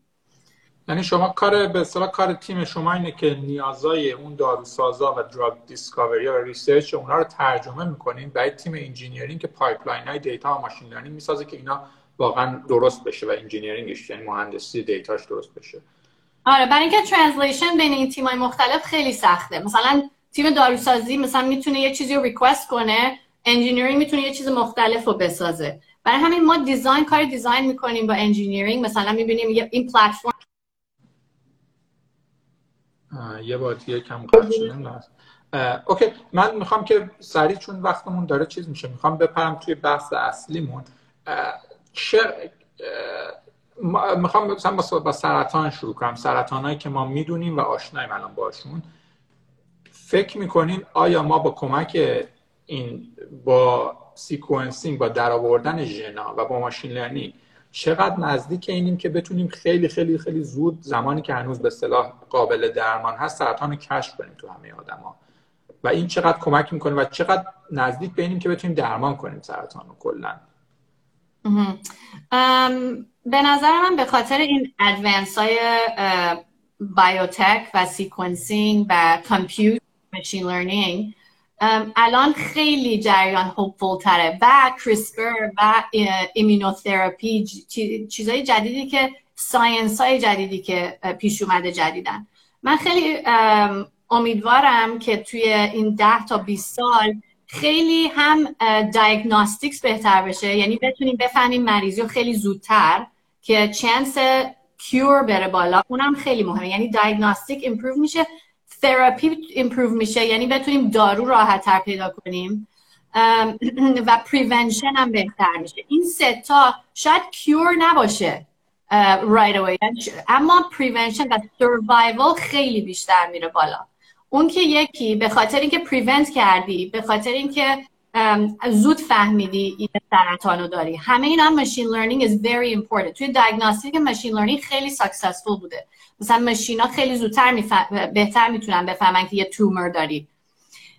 یعنی شما کار به اصطلاح کار تیم شما اینه که نیازای اون داروسازا و drug discovery و research اونا رو ترجمه می‌کنین برای تیم engineering که pipeline های data و machine learning می‌سازه که اینا واقعا درست بشه و engineering ش یعنی مهندسی data ش درست بشه آره برای اینکه translation بین این تیمای مختلف خیلی سخته. مثلا تیم داروسازی مثلا می‌تونه یه چیزی رو request کنه engineering می‌تونه یه چیز مختلف رو بسازه. برای همین ما design کار design می‌کنیم با engineering مثلا می‌بینیم این پلتفرم یه بار دیگه کم قطع okay. من می‌خوام که سریع چون وقتمون داره چیز میشه. می‌خوام بپرم توی بحث اصلیمون. چه می‌خوام مثلا با سرطان شروع کنم. سرطانهایی که ما می‌دونیم و آشناییم الان باشون. فکر می‌کنین آیا ما با کمک این با sequencing با درآوردن ژنا و با machine learning چقدر نزدیک اینیم که بتونیم خیلی خیلی خیلی زود زمانی که هنوز به اصطلاح قابل درمان هست سرطان رو کشف کنیم تو همه آدما؟ و این چقدر کمک می‌کنه و چقدر نزدیک به اینیم که بتونیم درمان کنیم سرطان رو کلا؟ به نظر من به خاطر این advance های biotech و sequencing و compute machine learning الان خیلی جریان hopeful تره و CRISPR و ایمینوتراپی چیزای جدیدی که science های جدیدی که پیش اومده جدیدن. من خیلی امیدوارم که توی این ده تا 20 سال خیلی هم diagnostics بهتر بشه. یعنی بتونیم بفهمیم مریضی رو خیلی زودتر که chance cure بره بالا. اونم خیلی مهمه. یعنی diagnostic improve میشه therapy improve میشه. یعنی بتونیم دارو راحت تر پیدا کنیم. و prevention هم بهتر میشه. این سه تا شاید cure نباشه right away. اما prevention و survival خیلی بیشتر میره بالا. اون که یکی به خاطر اینکه prevent کردی به خاطر اینکه زود فهمیدی این سرطان رو داری. همه اینا machine learning is very important. توی diagnostic machine learning خیلی successful بوده. مثلا ماشینا خیلی زودتر بهتر می‌تونن بفهمن که یه tumor داری.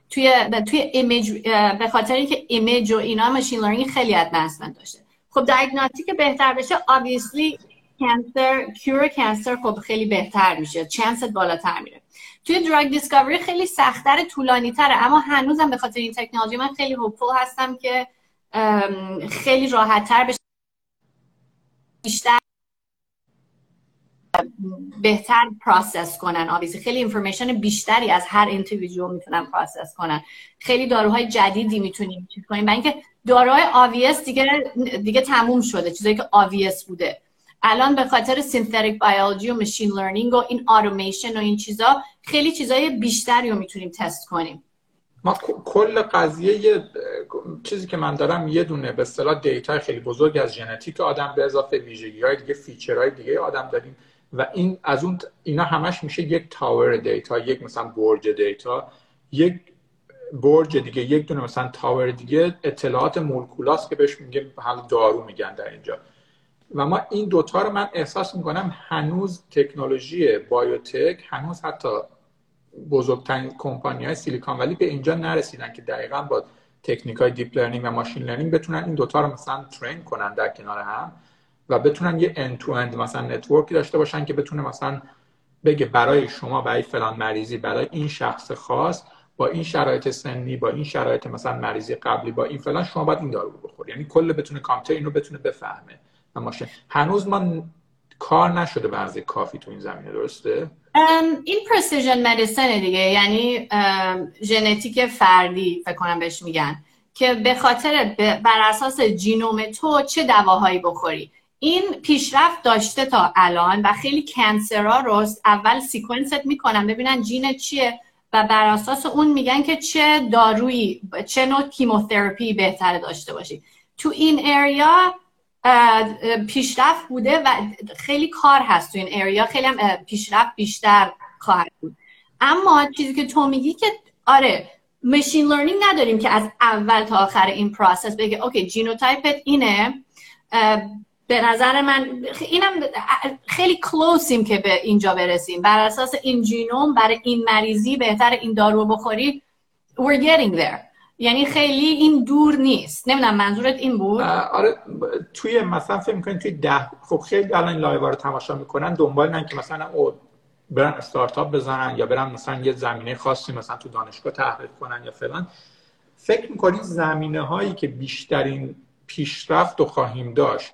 توی توی image به خاطر اینکه image و اینا machine learning خیلی advancement داشته. خب diagnostic بهتر بشه obviously cancer cure cancer خب خیلی بهتر میشه. chance ت بالاتر میره. توی drug discovery خیلی سختتر طولانی تره اما هنوزم به خاطر این تکنولوژی من خیلی hopeful هستم که خیلی راحت تر بشه. بیشتر بهتر process کنن obviously خیلی information بیشتری از هر individual می‌تونن process کنن. خیلی داروهای جدیدی می‌تونیم چیز کنیم. برای اینکه داروهای obvious دیگه دیگه تموم شده چیزایی که obvious بوده. الان به خاطر synthetic biology و machine learning و این آرومیشن و این چیزا خیلی چیزای بیشتری رو می‌تونیم تست کنیم. ما کل قضیه یه چیزی که من دارم یه دونه به اصطلاح data خیلی بزرگ از ژنتیک آدم به اضافه ویژگی های دیگه feature های دیگه آدم داریم و این از اون اینا همش میشه یک tower data یک مثلا برج data یک برج دیگه یک دونه مثلا tower دیگه اطلاعات مولکولاس که بهش میگه حال دارو میگن در اینجا. و ما این دوتا رو من احساس می‌کنم هنوز تکنولوژی biotech هنوز حتی بزرگترین کمپانی های سیلیکان ولی به اینجا نرسیدن که دقیقا با تکنیک های deep learning و machine learning بتونن این دوتا رو مثلا train کنن در کنار هم و بتونن یه end to end مثلا network ی داشته باشن که بتونه مثلا بگه برای شما برای فلان مریضی برای این شخص خاص با این شرایط سنی با این شرایط مثلا مریضی قبلی با این فلان شما باید این دارو رو بخوری یعنی کل بتونه کامپیوتر اینو بتونه بفهمه ماشین. هنوز ما کار نشده به کافی تو این زمینه درسته؟ این پرسیژن مدیسن دیگه. یعنی ژنتیک فردی فکر کنم بهش میگن. که به خاطر بر اساس جینوم تو چه دواهایی بخوری. این پیشرفت داشته تا الان و خیلی cancer ا رو اول sequence می‌کنن ببینن gene چیه و بر اساس اون میگن که چه دارویی چه نوع chemotherapy بهتره داشته باشی. تو این area پیشرفت بوده و خیلی کار هست تو این area خیلی هم پیشرفت بیشتر خواهد بود. اما چیزی که تو میگی که آره machine learning نداریم که از اول تا آخر این process بگه okay genotype ت اینه. به نظر من اینم خیلی close یم که به اینجا برسیم. بر اساس این genome برای این مریضی بهتر این دارو بخوری. We're getting there. یعنی خیلی این دور نیست. نمی‌دونم منظورت این بود؟ آره توی مثلا فکر می‌کنید توی ده خب خیلی الان live رو تماشا می‌کنن دنبال که مثلا او برن استارتاپ بزنن یا برن مثلا یه زمینه خاصی مثلا تو دانشگاه تحقیق کنن یا فلان. فکر می‌کنید زمینه هایی که بیشترین پیشرفت و خواهیم داشت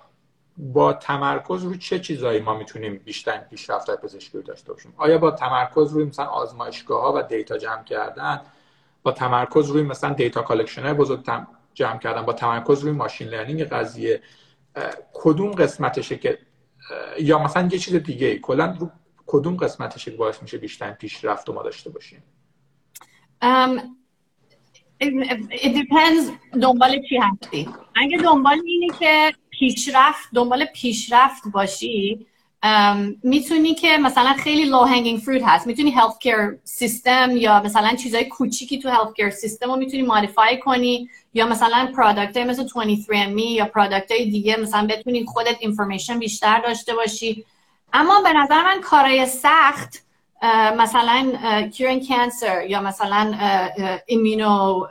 با تمرکز روی چه چیزایی ما می‌تونیم بیشتر پیشرفت پزشکی رو داشته باشیم؟ آیا با تمرکز روی مثلا آزمایشگاه ها و دیتا جمع کردن با تمرکز روی مثلا data collection بزرگ جمع کردن با تمرکز روی machine learning قضیه کدوم قسمتشه که یا مثلا یه چیز دیگه کلا رو کدوم قسمتشه که باعث میشه بیشتر پیشرفت ما داشته باشیم؟ um, it depends دنبال چی هستی. اگه دنبال اینه که پیشرفت دنبال پیشرفت باشی می‌تونی که مثلا خیلی low hanging fruit هست. می‌تونی healthcare system یا مثلا چیزای کوچیکی تو healthcare system رو می‌تونی modify کنی یا مثلا product مثل 23andMe یا product های دیگه مثلا بتونی خودت information بیشتر داشته باشی. اما به نظر من کارای سخت مثلا curing cancer یا مثلا immuno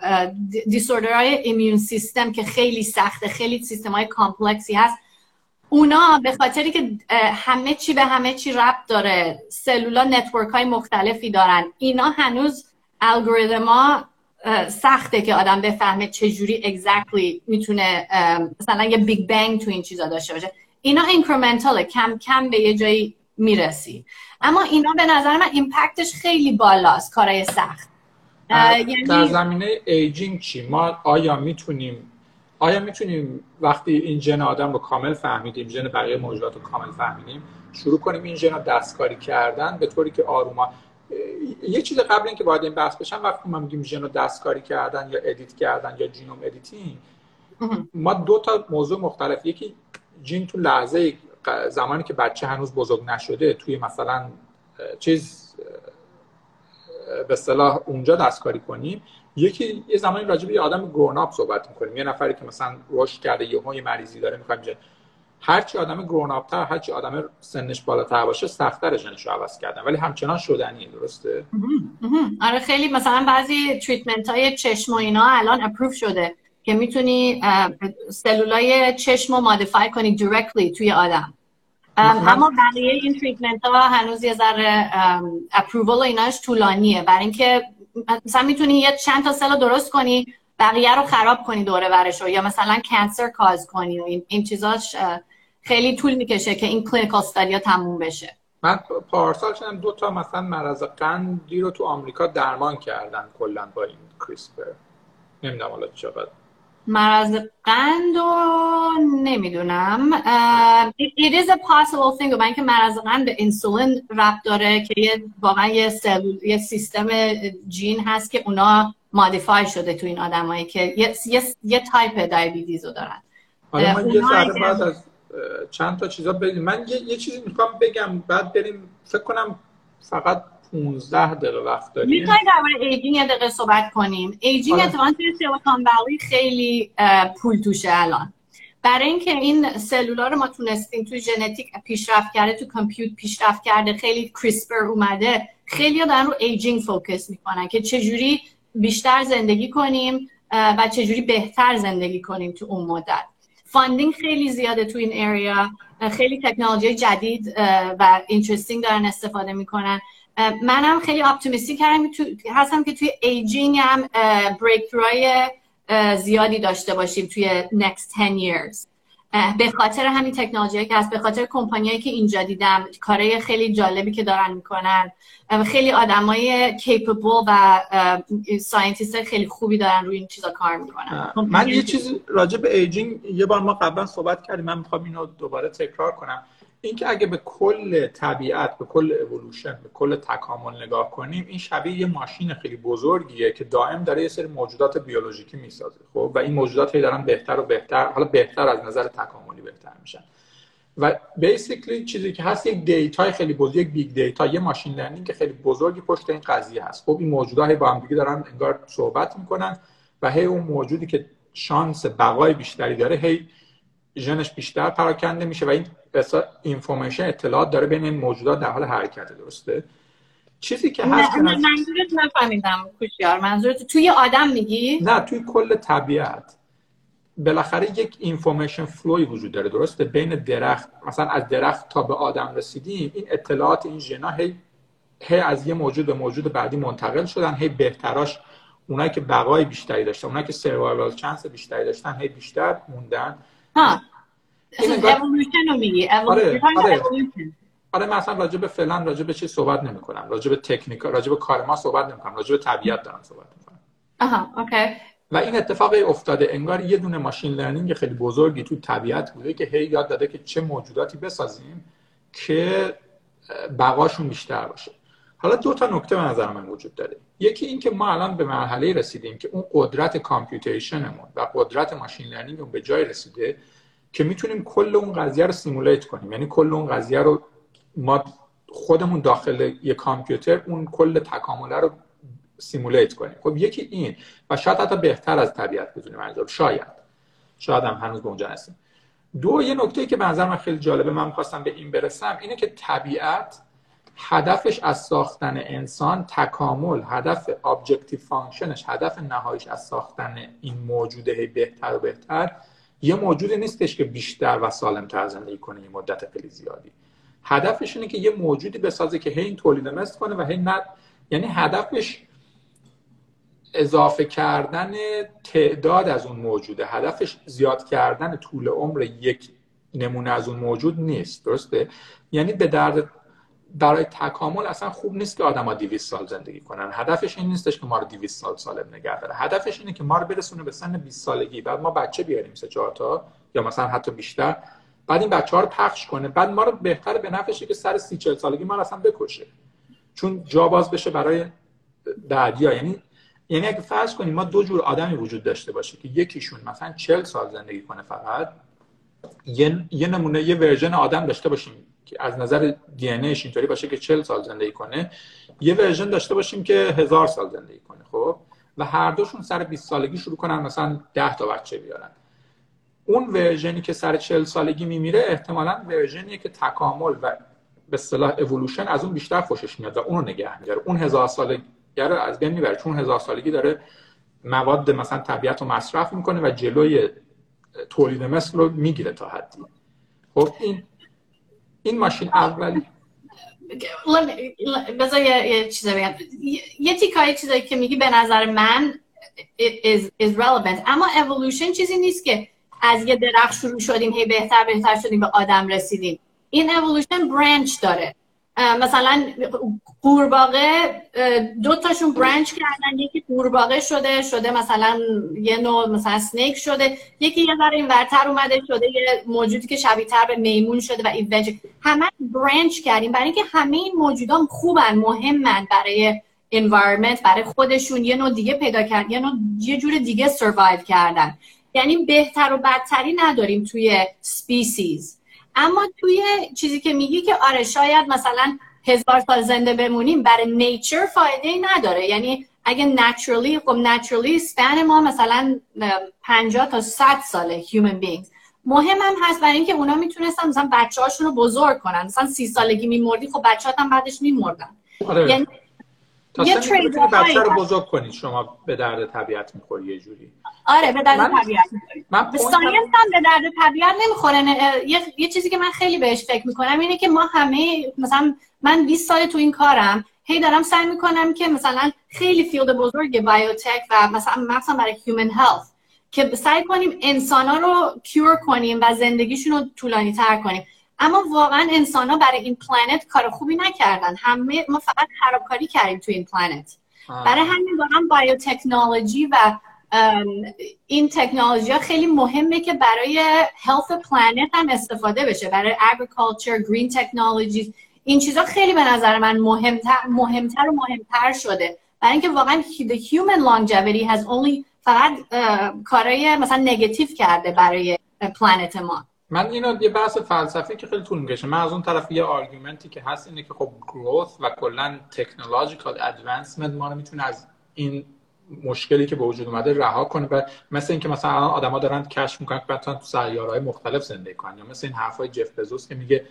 disorder های immune system که خیلی سخته خیلی سیستم های complex ی هست. اونا به خاطری که همه چی به همه چی ربط داره سلولا network های مختلفی دارن. اینا هنوز الگوریتما سخته که آدم بفهمه چجوری exactly می‌تونه مثلا یه big bang تو این چیزا داشته باشه. اینا incremental ه کم کم به یه جایی می‌رسی. اما اینا به نظر من impact ش خیلی بالاست کارای سخت. یعنی در زمینه aging چی؟ ما آیا می‌تونیم آیا می‌تونیم وقتی این ژن آدم رو کامل فهمیدیم ژن بقیه موجودات رو کامل فهمیدیم شروع کنیم این ژن دستکاری کردن به طوری که آره اما یه چیز قبل اینکه وارد این بحث بشم وقتی ما میگیم ژن رو دستکاری کردن یا edit کردن یا genome editing ما دو تا موضوع مختلف. یکی جین تو لحظه زمانی که بچه هنوز بزرگ نشده توی مثلا چیز به صلاح اونجا دستکاری کنیم. یکی یه زمانی راجع به یه آدم گرون صحبت می‌کنیم. یه نفری که مثلا رشد کرده یه یه مریضی داره می‌خوایم هرچی آدم گرون اپ تر هرچی آدم سنش بالاتر باشه سختتر ژنش رو عوض کردن. ولی همچنان شدنیه درسته؟ آره خیلی مثلا بعضی تریتمنت های چشم و اینا الان اپروف شده که می‌تونی سلولای چشم رو modify کنی directly توی آدم. اما بقیه این treatment ها هنوز یه ذره approval و ایناش طولانیه. برای اینکه مثلا می‌تونی یه چند تا cell درست کنی بقیه رو خراب کنی دور و ورش رو یا مثلا cancer cause کنی و این, این چیزاش خیلی طول می‌کشه که این clinical study ا تموم بشه. من پارسال شنیدم دو تا مثلا مرض قندی رو تو آمریکا درمان کردن کلا با این CRISPR نمی‌دونم حالا چقدر. مرض قند رو نمی‌دونم. it is a possible thing. و اینکه مرض قند به انسولین ربط داره که یه واقعا یه سلول یه سیستم gene هست که اونا modify شده تو این آدمایی که یه یه, یه type diabetes رو دارن. حالا من یه بعد از چند تا چیزا بگیم. من یه, یه چیزی می‌خوام بگم بعد بریم فکر کنم فقط 15 دقیقه وقت داریم. می‌خوای درباره aging یه دقیقه صحبت کنیم. aging آره. اتفاقا توی Silicon Valley خیلی پول توشه الان. برای اینکه این سلولا رو ما تونستیم توی ژنتیک پیشرفت کرده تو compute پیشرفت کرده خیلی CRISPR اومده خیلی دارن رو aging focus می‌کنن که چجوری بیشتر زندگی کنیم و چجوری بهتر زندگی کنیم تو اون مدت. funding خیلی زیاده تو این area خیلی تکنولوژی جدید و interesting دارن استفاده می‌کنن. منم خیلی optimistic هستم که توی aging هم break زیادی داشته باشیم توی next 10 years. به خاطر همین تکنولوژی که هست به خاطر کمپانیایی که اینجا دیدم کارهای خیلی جالبی که دارن می‌کنن خیلی آدمای capable و scientist خیلی خوبی دارن روی این چیزا کار می‌کنن. من یه چیز راجع به aging یه بار ما قبلا صحبت کردیم من می‌خوام اینو دوباره تکرار کنم. اینکه اگه به کل طبیعت به کل اولوشن به کل تکامل نگاه کنیم این شبیه یه ماشین خیلی بزرگیه که دائم داره یه سری موجودات بیولوژیکی می‌سازه خب؟ و این موجودات هی دارن بهتر و بهتر حالا بهتر از نظر تکاملی بهتر میشن. و basically چیزی که هست یک دیتای خیلی بزرگ یک big data یه machine learning که خیلی بزرگی پشت این قضیه هست. خب این موجودات با هم دیگه دارن انگار صحبت می‌کنن و هی اون موجودی که شانس بقای بیشتری داره هی ژنش بیشتر پراکنده میشه و این اینفورمیشن اطلاعات داره بین این موجودات در حال حرکت درسته؟ چیزی که هست منظورت نفهمیدم کوشیار. منظورت توی آدم میگی؟ نه توی کل طبیعت. بالاخره یک اینفورمیشن فلوی وجود داره درسته؟ بین درخت مثلا از درخت تا به آدم رسیدیم این اطلاعات این ژنا هی هی از یه موجود به موجود بعدی منتقل شدن هی بهتراش اونایی که بقای بیشتری داشتن اونایی که survival chance بیشتری داشتن هی بیشتر موندن. ها. اولوشن رو میگی. آره آره. آره من اصلا راجع به فعلا راجع به چی صحبت نمی کنم راجع به تکنیک راجع به کار ما صحبت نمی کنم راجع به طبیعت دارم صحبت می کنم آها okay. و این اتفاقی افتاده. انگار یه دونه machine learning خیلی بزرگی تو طبیعت بوده که هی یاد داده که چه موجوداتی بسازیم که بقاشون بیشتر باشه. حالا دو تا نکته به نظر من وجود داره. یکی این که ما الان به مرحله رسیدیم که اون قدرت computation مون و قدرت machine learning به جای رسیده که می‌تونیم کل اون قضیه رو simulate کنیم. یعنی کل اون قضیه رو ما خودمون داخل یه کامپیوتر اون کل تکامله رو simulate کنیم. خب یکی این و شاید حتی بهتر از طبیعت بتونیم انجام. شاید. شاید هم هنوز به اونجا هستیم. دو یه نکته که به نظر من خیلی جالبه من خواستم به این برسم اینه که طبیعت هدفش از ساختن انسان تکامل هدف objective function ش هدف نهاییش از ساختن این موجوده بهتر و بهتر یه موجودی نیستش که بیشتر و سالم تر زندگی کنه یه مدت خیلی زیادی. هدفش اینه که یه موجودی بسازه که هی این تولید مثل کنه و هی نه یعنی هدفش اضافه کردن تعداد از اون موجوده. هدفش زیاد کردن طول عمر یک نمونه از اون موجود نیست. درسته؟ یعنی به درد برای تکامل اصلا خوب نیست که آدما 200 سال زندگی کنن. هدفش این نیستش که ما رو 200 سال سالم نگه داره. هدفش اینه که ما رو برسونه به سن 20 سالگی. بعد ما بچه بیاریم سه چهار تا یا مثلا حتی بیشتر. بعد این بچه ها رو پخش کنه. بعد ما رو بهتر به نفعشه که سر 30 40 سالگی ما رو اصلا بکشه. چون جا باز بشه برای بعدیا. یعنی یعنی اگه فرض کنیم ما دو جور آدمی وجود داشته باشه که یکیشون مثلا 40 سال زندگی کنه فقط یه, یه نمونه یه ورژن آدم داشته باشیم. از نظر DNA طوری باشه که 40 سال زندگی کنه یه ورژن داشته باشیم که هزار سال زندگی کنه خب؟ و هر دوشون سر 20 سالگی شروع کنن مثلا 10 تا بچه بیارن. اون ورژنی که سر 40 سالگی میمیره احتمالا ورژنیه که تکامل و به اصطلاح اِوولوشن از اون بیشتر خوشش میاد و اون رو نگه میداره. اون هزار سالگی رو از بین می‌بره چون هزار سالگی داره مواد مثلا طبیعت رو مصرف می‌کنه و جلوی تولید مثل رو می‌گیره تا حدی. خب این این ماشین اولی. بذار یه چیزی بگم. یه تیکای چیزایی که میگی به نظر من is, is relevant. اما evolution چیزی نیست که از یه درخت شروع شدیم هی بهتر بهتر شدیم به آدم رسیدیم. این evolution برانچ داره. مثلا قورباغه دو تاشون برانچ کردن. یکی قورباغه شده شده مثلا یه نوع مثلا snake شده. یکی یه ذره این ورتر اومده شده یه موجودی که شبیه تر به میمون شده و eventually همه branch کردیم. برای اینکه همه این موجودان خوبن مهمن برای environment برای خودشون. یه نوع دیگه پیدا کرد یه نوع یه جور دیگه survive کردن. یعنی بهتر و بدتری نداریم توی species اما توی چیزی که میگی که آره شاید مثلا هزار سال زنده بمونیم برای nature فایده ای نداره. یعنی اگه naturally خب natural span ما مثلا 50 تا 100 ساله human beings. مهم هم هست برای اینکه اونا می‌تونستن مثلا بچه هاشون رو بزرگ کنن. مثلا سی سالگی میمردی خب بچه هم بعدش میمردن. آره. یعنی تا یه بچه رو بزرگ کنید شما به درد طبیعت می‌خوری یه جوری. آره به درد طبیعت من science هم به درد طبیعت نمی‌خوره. یه،, یه چیزی که من خیلی بهش فکر می‌کنم اینه که ما همه مثلا من 20 سال تو این کارم هی دارم سعی می‌کنم که مثلا خیلی field بزرگ biotech و مثلا مثلا برای human health که سعی کنیم انسان ها رو cure کنیم و زندگیشون رو طولانی تر کنیم. اما واقعا انسان ها برای این planet کار خوبی نکردن. همه ما فقط خرابکاری کردیم تو این planet برای همین واقعا biotechnology و این تکنولوژی ها خیلی مهمه که برای health planet هم استفاده بشه. برای agriculture green technologies این چیزها خیلی به نظر من مهمتر, مهمتر و مهمتر شده. برای اینکه واقعا the human longevity has only فقط کارهای مثلا نگتیو کرده برای planet ما. من اینو یه بحث فلسفی که خیلی طول می‌کشه. من از اون طرف یه argument ی که هست اینه که خب growth و کلا technological advancement ما رو می‌تونه از این مشکلی که به وجود اومده رها کنه و مثل اینکه مثلا الان آدما دارن کشف می‌کنن که بتونن تو سیارهای مختلف زندگی کنن. یا مثل این حرفای جف بزوس که میگه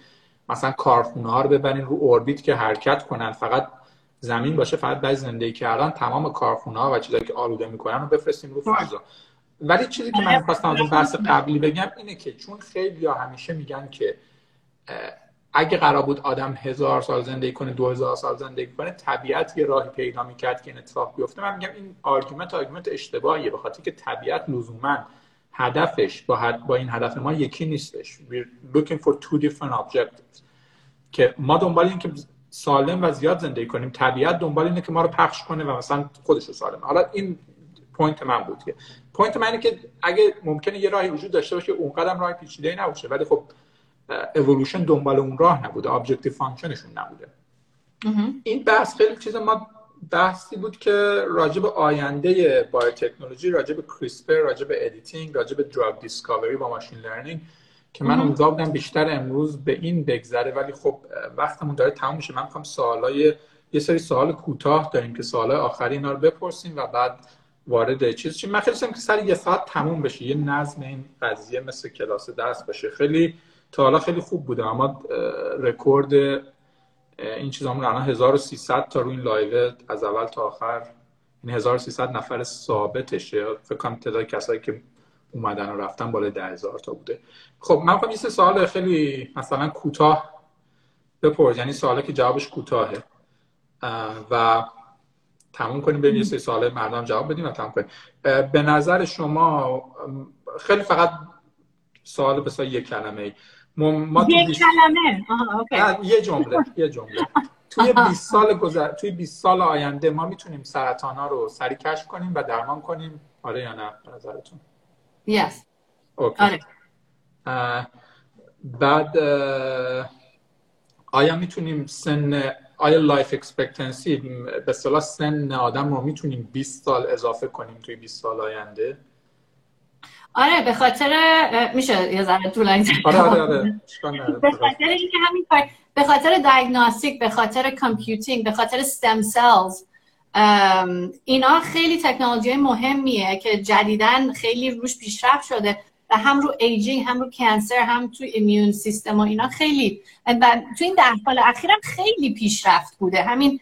مثلا کارخونه ها رو ببرین رو orbit که حرکت کنن. فقط زمین باشه فقط برای زندگی کردن تمام کارخونه ها و چیزایی که آلوده می‌کنن رو بفرستیم رو فضا. ولی چیزی که من خواستم از اون بحث قبلی بگم اینه که چون خیلی همیشه میگن که اگه قرار بود آدم هزار سال زندگی کنه دو هزار سال زندگی کنه طبیعت یه راهی پیدا می‌کرد که این اتفاق بیفته. من میگم این argument argument اشتباهیه به خاطر که طبیعت لزوما هدفش با, با این هدف ما یکی نیستش. We're looking for two different objectives. که ما دنبال این که سالم و زیاد زندگی کنیم. طبیعت دنبال اینه که ما رو پخش کنه و مثلا خودش رو سالم. حالا این point من بود که. point من اینه که اگه ممکنه یه راهی وجود داشته باشه اون قدم راه پیچیده نباشه ولی خب اِوولوشن دنبال اون راه نبوده objective function شون نبوده. این بحث خیلی چیز ما بحثی بود که راجب آینده biotechnology راجب CRISPR راجب editing راجب drug discovery با machine learning که من امیدوار بودم بیشتر امروز به این بگذره ولی خب وقتمون داره تموم میشه. من می‌خوام سوالای یه سری سوال کوتاه داریم که سوالای آخری اینا رو بپرسیم و بعد وارد چیز چی من خیلی که سر یه ساعت تموم بشه. یه نظم این قضیه مثل کلاس درس باشه. خیلی تا حالا خیلی خوب بوده اما رکورد این چیزامون الان 1300 تا روی این live از اول تا آخر. این 1300 نفر ثابتشه. فکر کنم تعداد کسایی که اومدن و رفتن بالای 10000 تا بوده. خب من می‌خوام یه سوال خیلی مثلا کوتاه بپرس. یعنی سوالی که جوابش کوتاهه. و تموم کنیم بریم یه سری سوال مردم جواب بدیم و تموم کنیم. به نظر شما خیلی فقط سوال به یک کلمه ما یک کلمه. یه جمله یه جمله. توی 20 سال گذر توی 20 سال آینده ما می‌تونیم سرطان ها رو سریع کشف کنیم و درمان کنیم؟ آره یا نه؟ به نظرتون؟ Yes. آره. بعد آیا می‌تونیم سن آیا life expectancy به اصطلاح سن آدم رو می‌تونیم 20 سال اضافه کنیم توی 20 سال آینده؟ آره به خاطر میشه یه ذره طولانی آره آره آره به خاطر اینکه همین به خاطر diagnostic به خاطر computing به خاطر stem cells اینا خیلی تکنولوژی مهمیه که جدیدن خیلی روش پیشرفت شده. هم رو aging هم رو cancer هم تو immune system و اینا خیلی و تو این ده سال اخیرم خیلی پیشرفت بوده. همین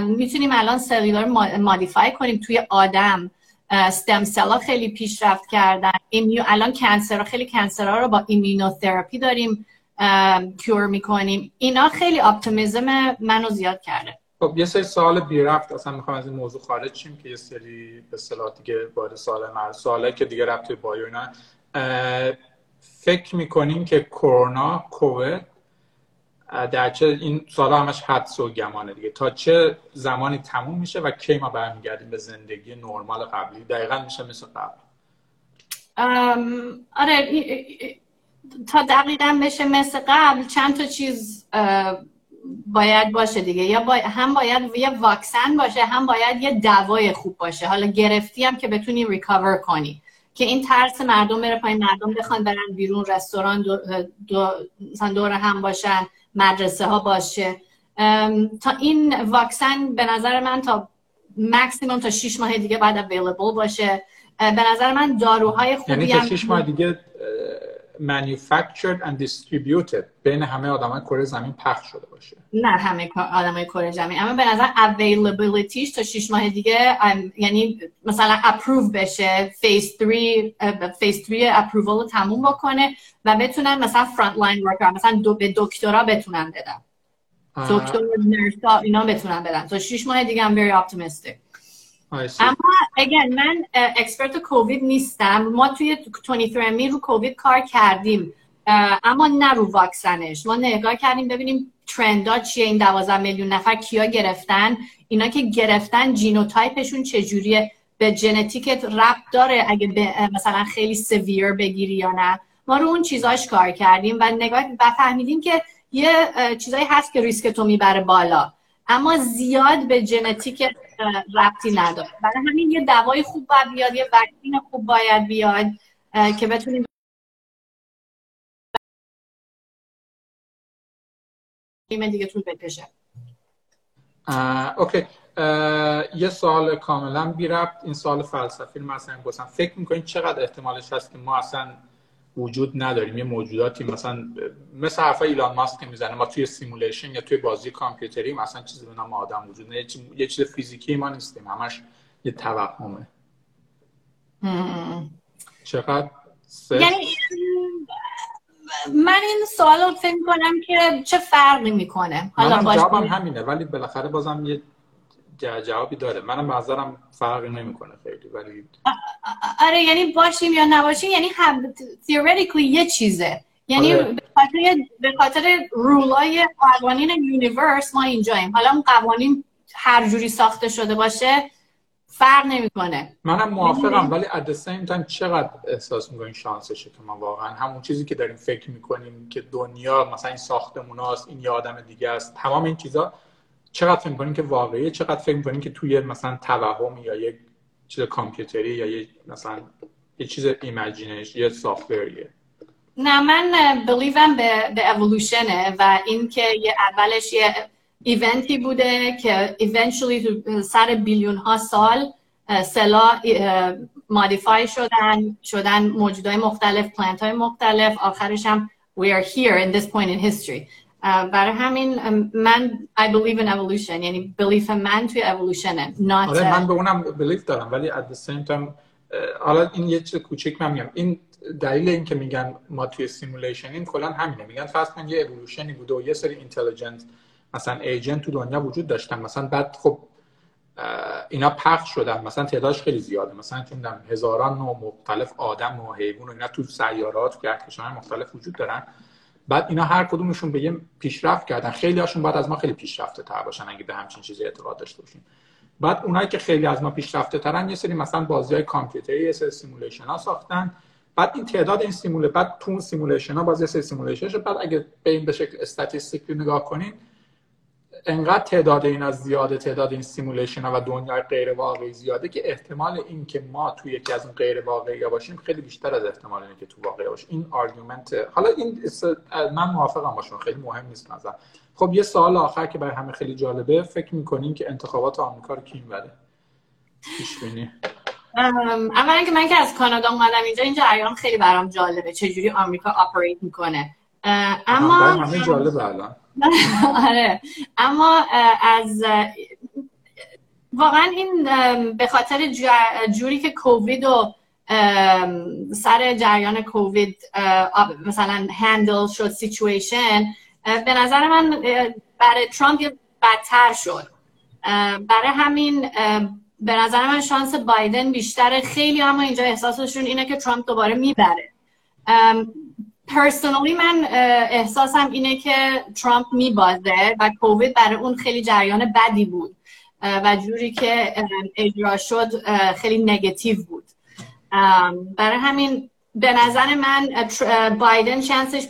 می‌تونیم الان cellular modify کنیم. توی آدم stem cell خیلی پیشرفت کردن. immune الان cancer خیلی cancer ها رو با ایمیونوتراپی داریم cure می‌کنیم. اینا خیلی optimism منو زیاد کرده. خب یه سری سوال بی ربط اصلا می‌خوام از این موضوع خارج شیم که یه سری به اصطلاح دیگه وارد سوال مرد سوالی که دیگه ربط bio اینا فکر می‌کنیم که کرونا کووید در چه این سال همش حدس و گمانه دیگه. تا چه زمانی تموم میشه و کی ما برمیگردیم به زندگی نرمال قبلی. دقیقا میشه مثل قبل. آره تا دقیقا بشه مثل قبل چند تا چیز باید باشه دیگه. یا هم باید یه واکسن باشه هم باید یه دوای خوب باشه. حالا گرفتی هم که بتونی ریکاور کنی. که این ترس مردم بره پایین مردم بخوان برن بیرون رستوران دو, دو، دور هم باشن مدرسه ها باشه. تا این واکسن به نظر من تا مکسیموم تا 6 ماه دیگه باید اویلیبل باشه. به نظر من داروهای خوبی یعنی تا 6 ماه دیگه manufactured and distributed بین همه آدمای کره زمین پخش شده باشه. نه همه آدمای کره زمین. اما به نظر availabilityش تا 6 ماه دیگه یعنی مثلا approve بشه phase 3 phase 3 approval رو تموم بکنه و بتونن مثلا frontline worker مثلا دو به دکترا بتونن بدن. دکتر nurse ا اینا بتونن بدن. تا 6 ماه دیگه هم very optimistic. اما اگر من expert کووید نیستم ما توی 23 رو کووید کار کردیم. اما نه رو واکسنش. ما نگاه کردیم ببینیم trend ا چیه این 12 میلیون نفر کیا گرفتن. اینا که گرفتن genotype شون چجوریه؟ به ژنتیکت ربط داره اگه مثلا خیلی severe بگیری یا نه. ما رو اون چیزاش کار کردیم و نگاه و فهمیدیم که یه چیزایی هست که ریسک تو می‌بره بالا. اما زیاد به ژنتیک ربطی نداره. برای همین یه دوای خوب باید بیاد یه vaccine خوب باید بیاد که بتونیم دیگه طول بکشه. OK. یه سوال کاملا بی ربط این سوال فلسفی مثلا گفتم. فکر می‌کنید چقدر احتمالش هست که ما اصلا وجود نداریم. یه موجوداتی مثلا مثل حرف ایلان ماسک که می‌زنه ما توی simulation یا توی بازی کامپیوتری مثلا چیزی به نام آدم وجود نه یه چیز فیزیکی ما نیستیم. همش یه توهمه. چقدر؟ یعنی من این سوال رو فکر کنم که چه فرقی می‌کنه؟ حالا جوابم همینه ولی بالاخره بازم یه جوابی داره. منم نظرم فرقی نمی‌کنه خیلی ولی آره یعنی باشیم یا نباشیم یعنی هم theoretically یه چیزه. یعنی آره. به خاطر به خاطر رولای قوانین یونیورس ما اینجاییم. حالا اون قوانین هر جوری ساخته شده باشه فرق نمی‌کنه. منم موافقم ولی at the same time چقدر احساس می‌کنین شانسشه که ما واقعا همون چیزی که داریم فکر می‌کنیم که دنیا مثلا این ساختمون هاست این یه آدم دیگه است تمام این چیزا چقدر فکر می‌کنین که واقعیه؟ چقدر فکر می‌کنین که توی مثلا توهم یا یک چیز کامپیوتری یا یه مثلا یه چیز ایمیجینش یه سافتوریه؟ نه من بلیوم به, به اولوشنه و اینکه یه اولش یه ایونتی بوده که تو سر billion ها سال cell ا modify شدن شدن موجودهای مختلف plant های مختلف آخرش هم we are here in this point in history. برای همین من I believe in evolution یعنی belief من توی evolution not آره من به اونم belief دارم ولی at the same time حالا این یه چیز کوچیک من میگم. این دلیل این که میگن ما توی simulation این کلا همینه. میگن فرض کن یه اِوولوشنی بوده و یه سری intelligent مثلا agent تو دنیا وجود داشتن. مثلا بعد خب اینا پخش شدن. مثلا تعدادش خیلی زیاده. مثلا چون هزاران نوع مختلف آدم و حیوان و اینا تو سیارات و کهکشان‌های مختلف وجود دارن. بعد اینا هر کدومشون به یه پیشرفت کردن. خیلی هاشون بعد از ما خیلی پیشرفته تر باشن اگه به همچین چیزی اعتقاد داشته باشیم. بعد اونایی که خیلی از ما پیشرفته ترن یه سری مثلا بازی های کامپیوتری یه سری simulation ها ساختن. بعد این تعداد این سیموله بعد تو اون simulation ها باز یه simulation بعد اگه به این به شکل statistic ی نگاه کنین انقدر تعداد این از زیاده تعداد این simulation ها و دنیای غیر واقعی زیاده که احتمال این که ما توی یکی از اون غیر واقعی باشیم خیلی بیشتر از احتمال اینه که تو واقعی باشیم. این argument حالا این من موافقم باشون خیلی مهم نیست مثلا خب یه سوال آخر که برای همه خیلی جالبه. فکر می‌کنین که انتخابات آمریکا رو کی می‌بره پیش بینی اولا که من که از کانادا اومدم اینجا این جریان خیلی برام جالبه چجوری آمریکا operate می‌کنه. اما همه جالبه الان. آره. اما از واقعا این به خاطر جوری که کووید و سر جریان کووید مثلا هندل شد سیچویشن به نظر من برای ترامپ بدتر شد. برای همین به نظر من شانس بایدن بیشتره. خیلی اما اینجا احساسشون اینه که ترامپ دوباره می‌بره. پرسونالی من احساسم اینه که ترامپ میبازه و کووید برای اون خیلی جریان بدی بود و جوری که اجرا شد خیلی نگتیو بود. برای همین به نظر من بایدن شانسش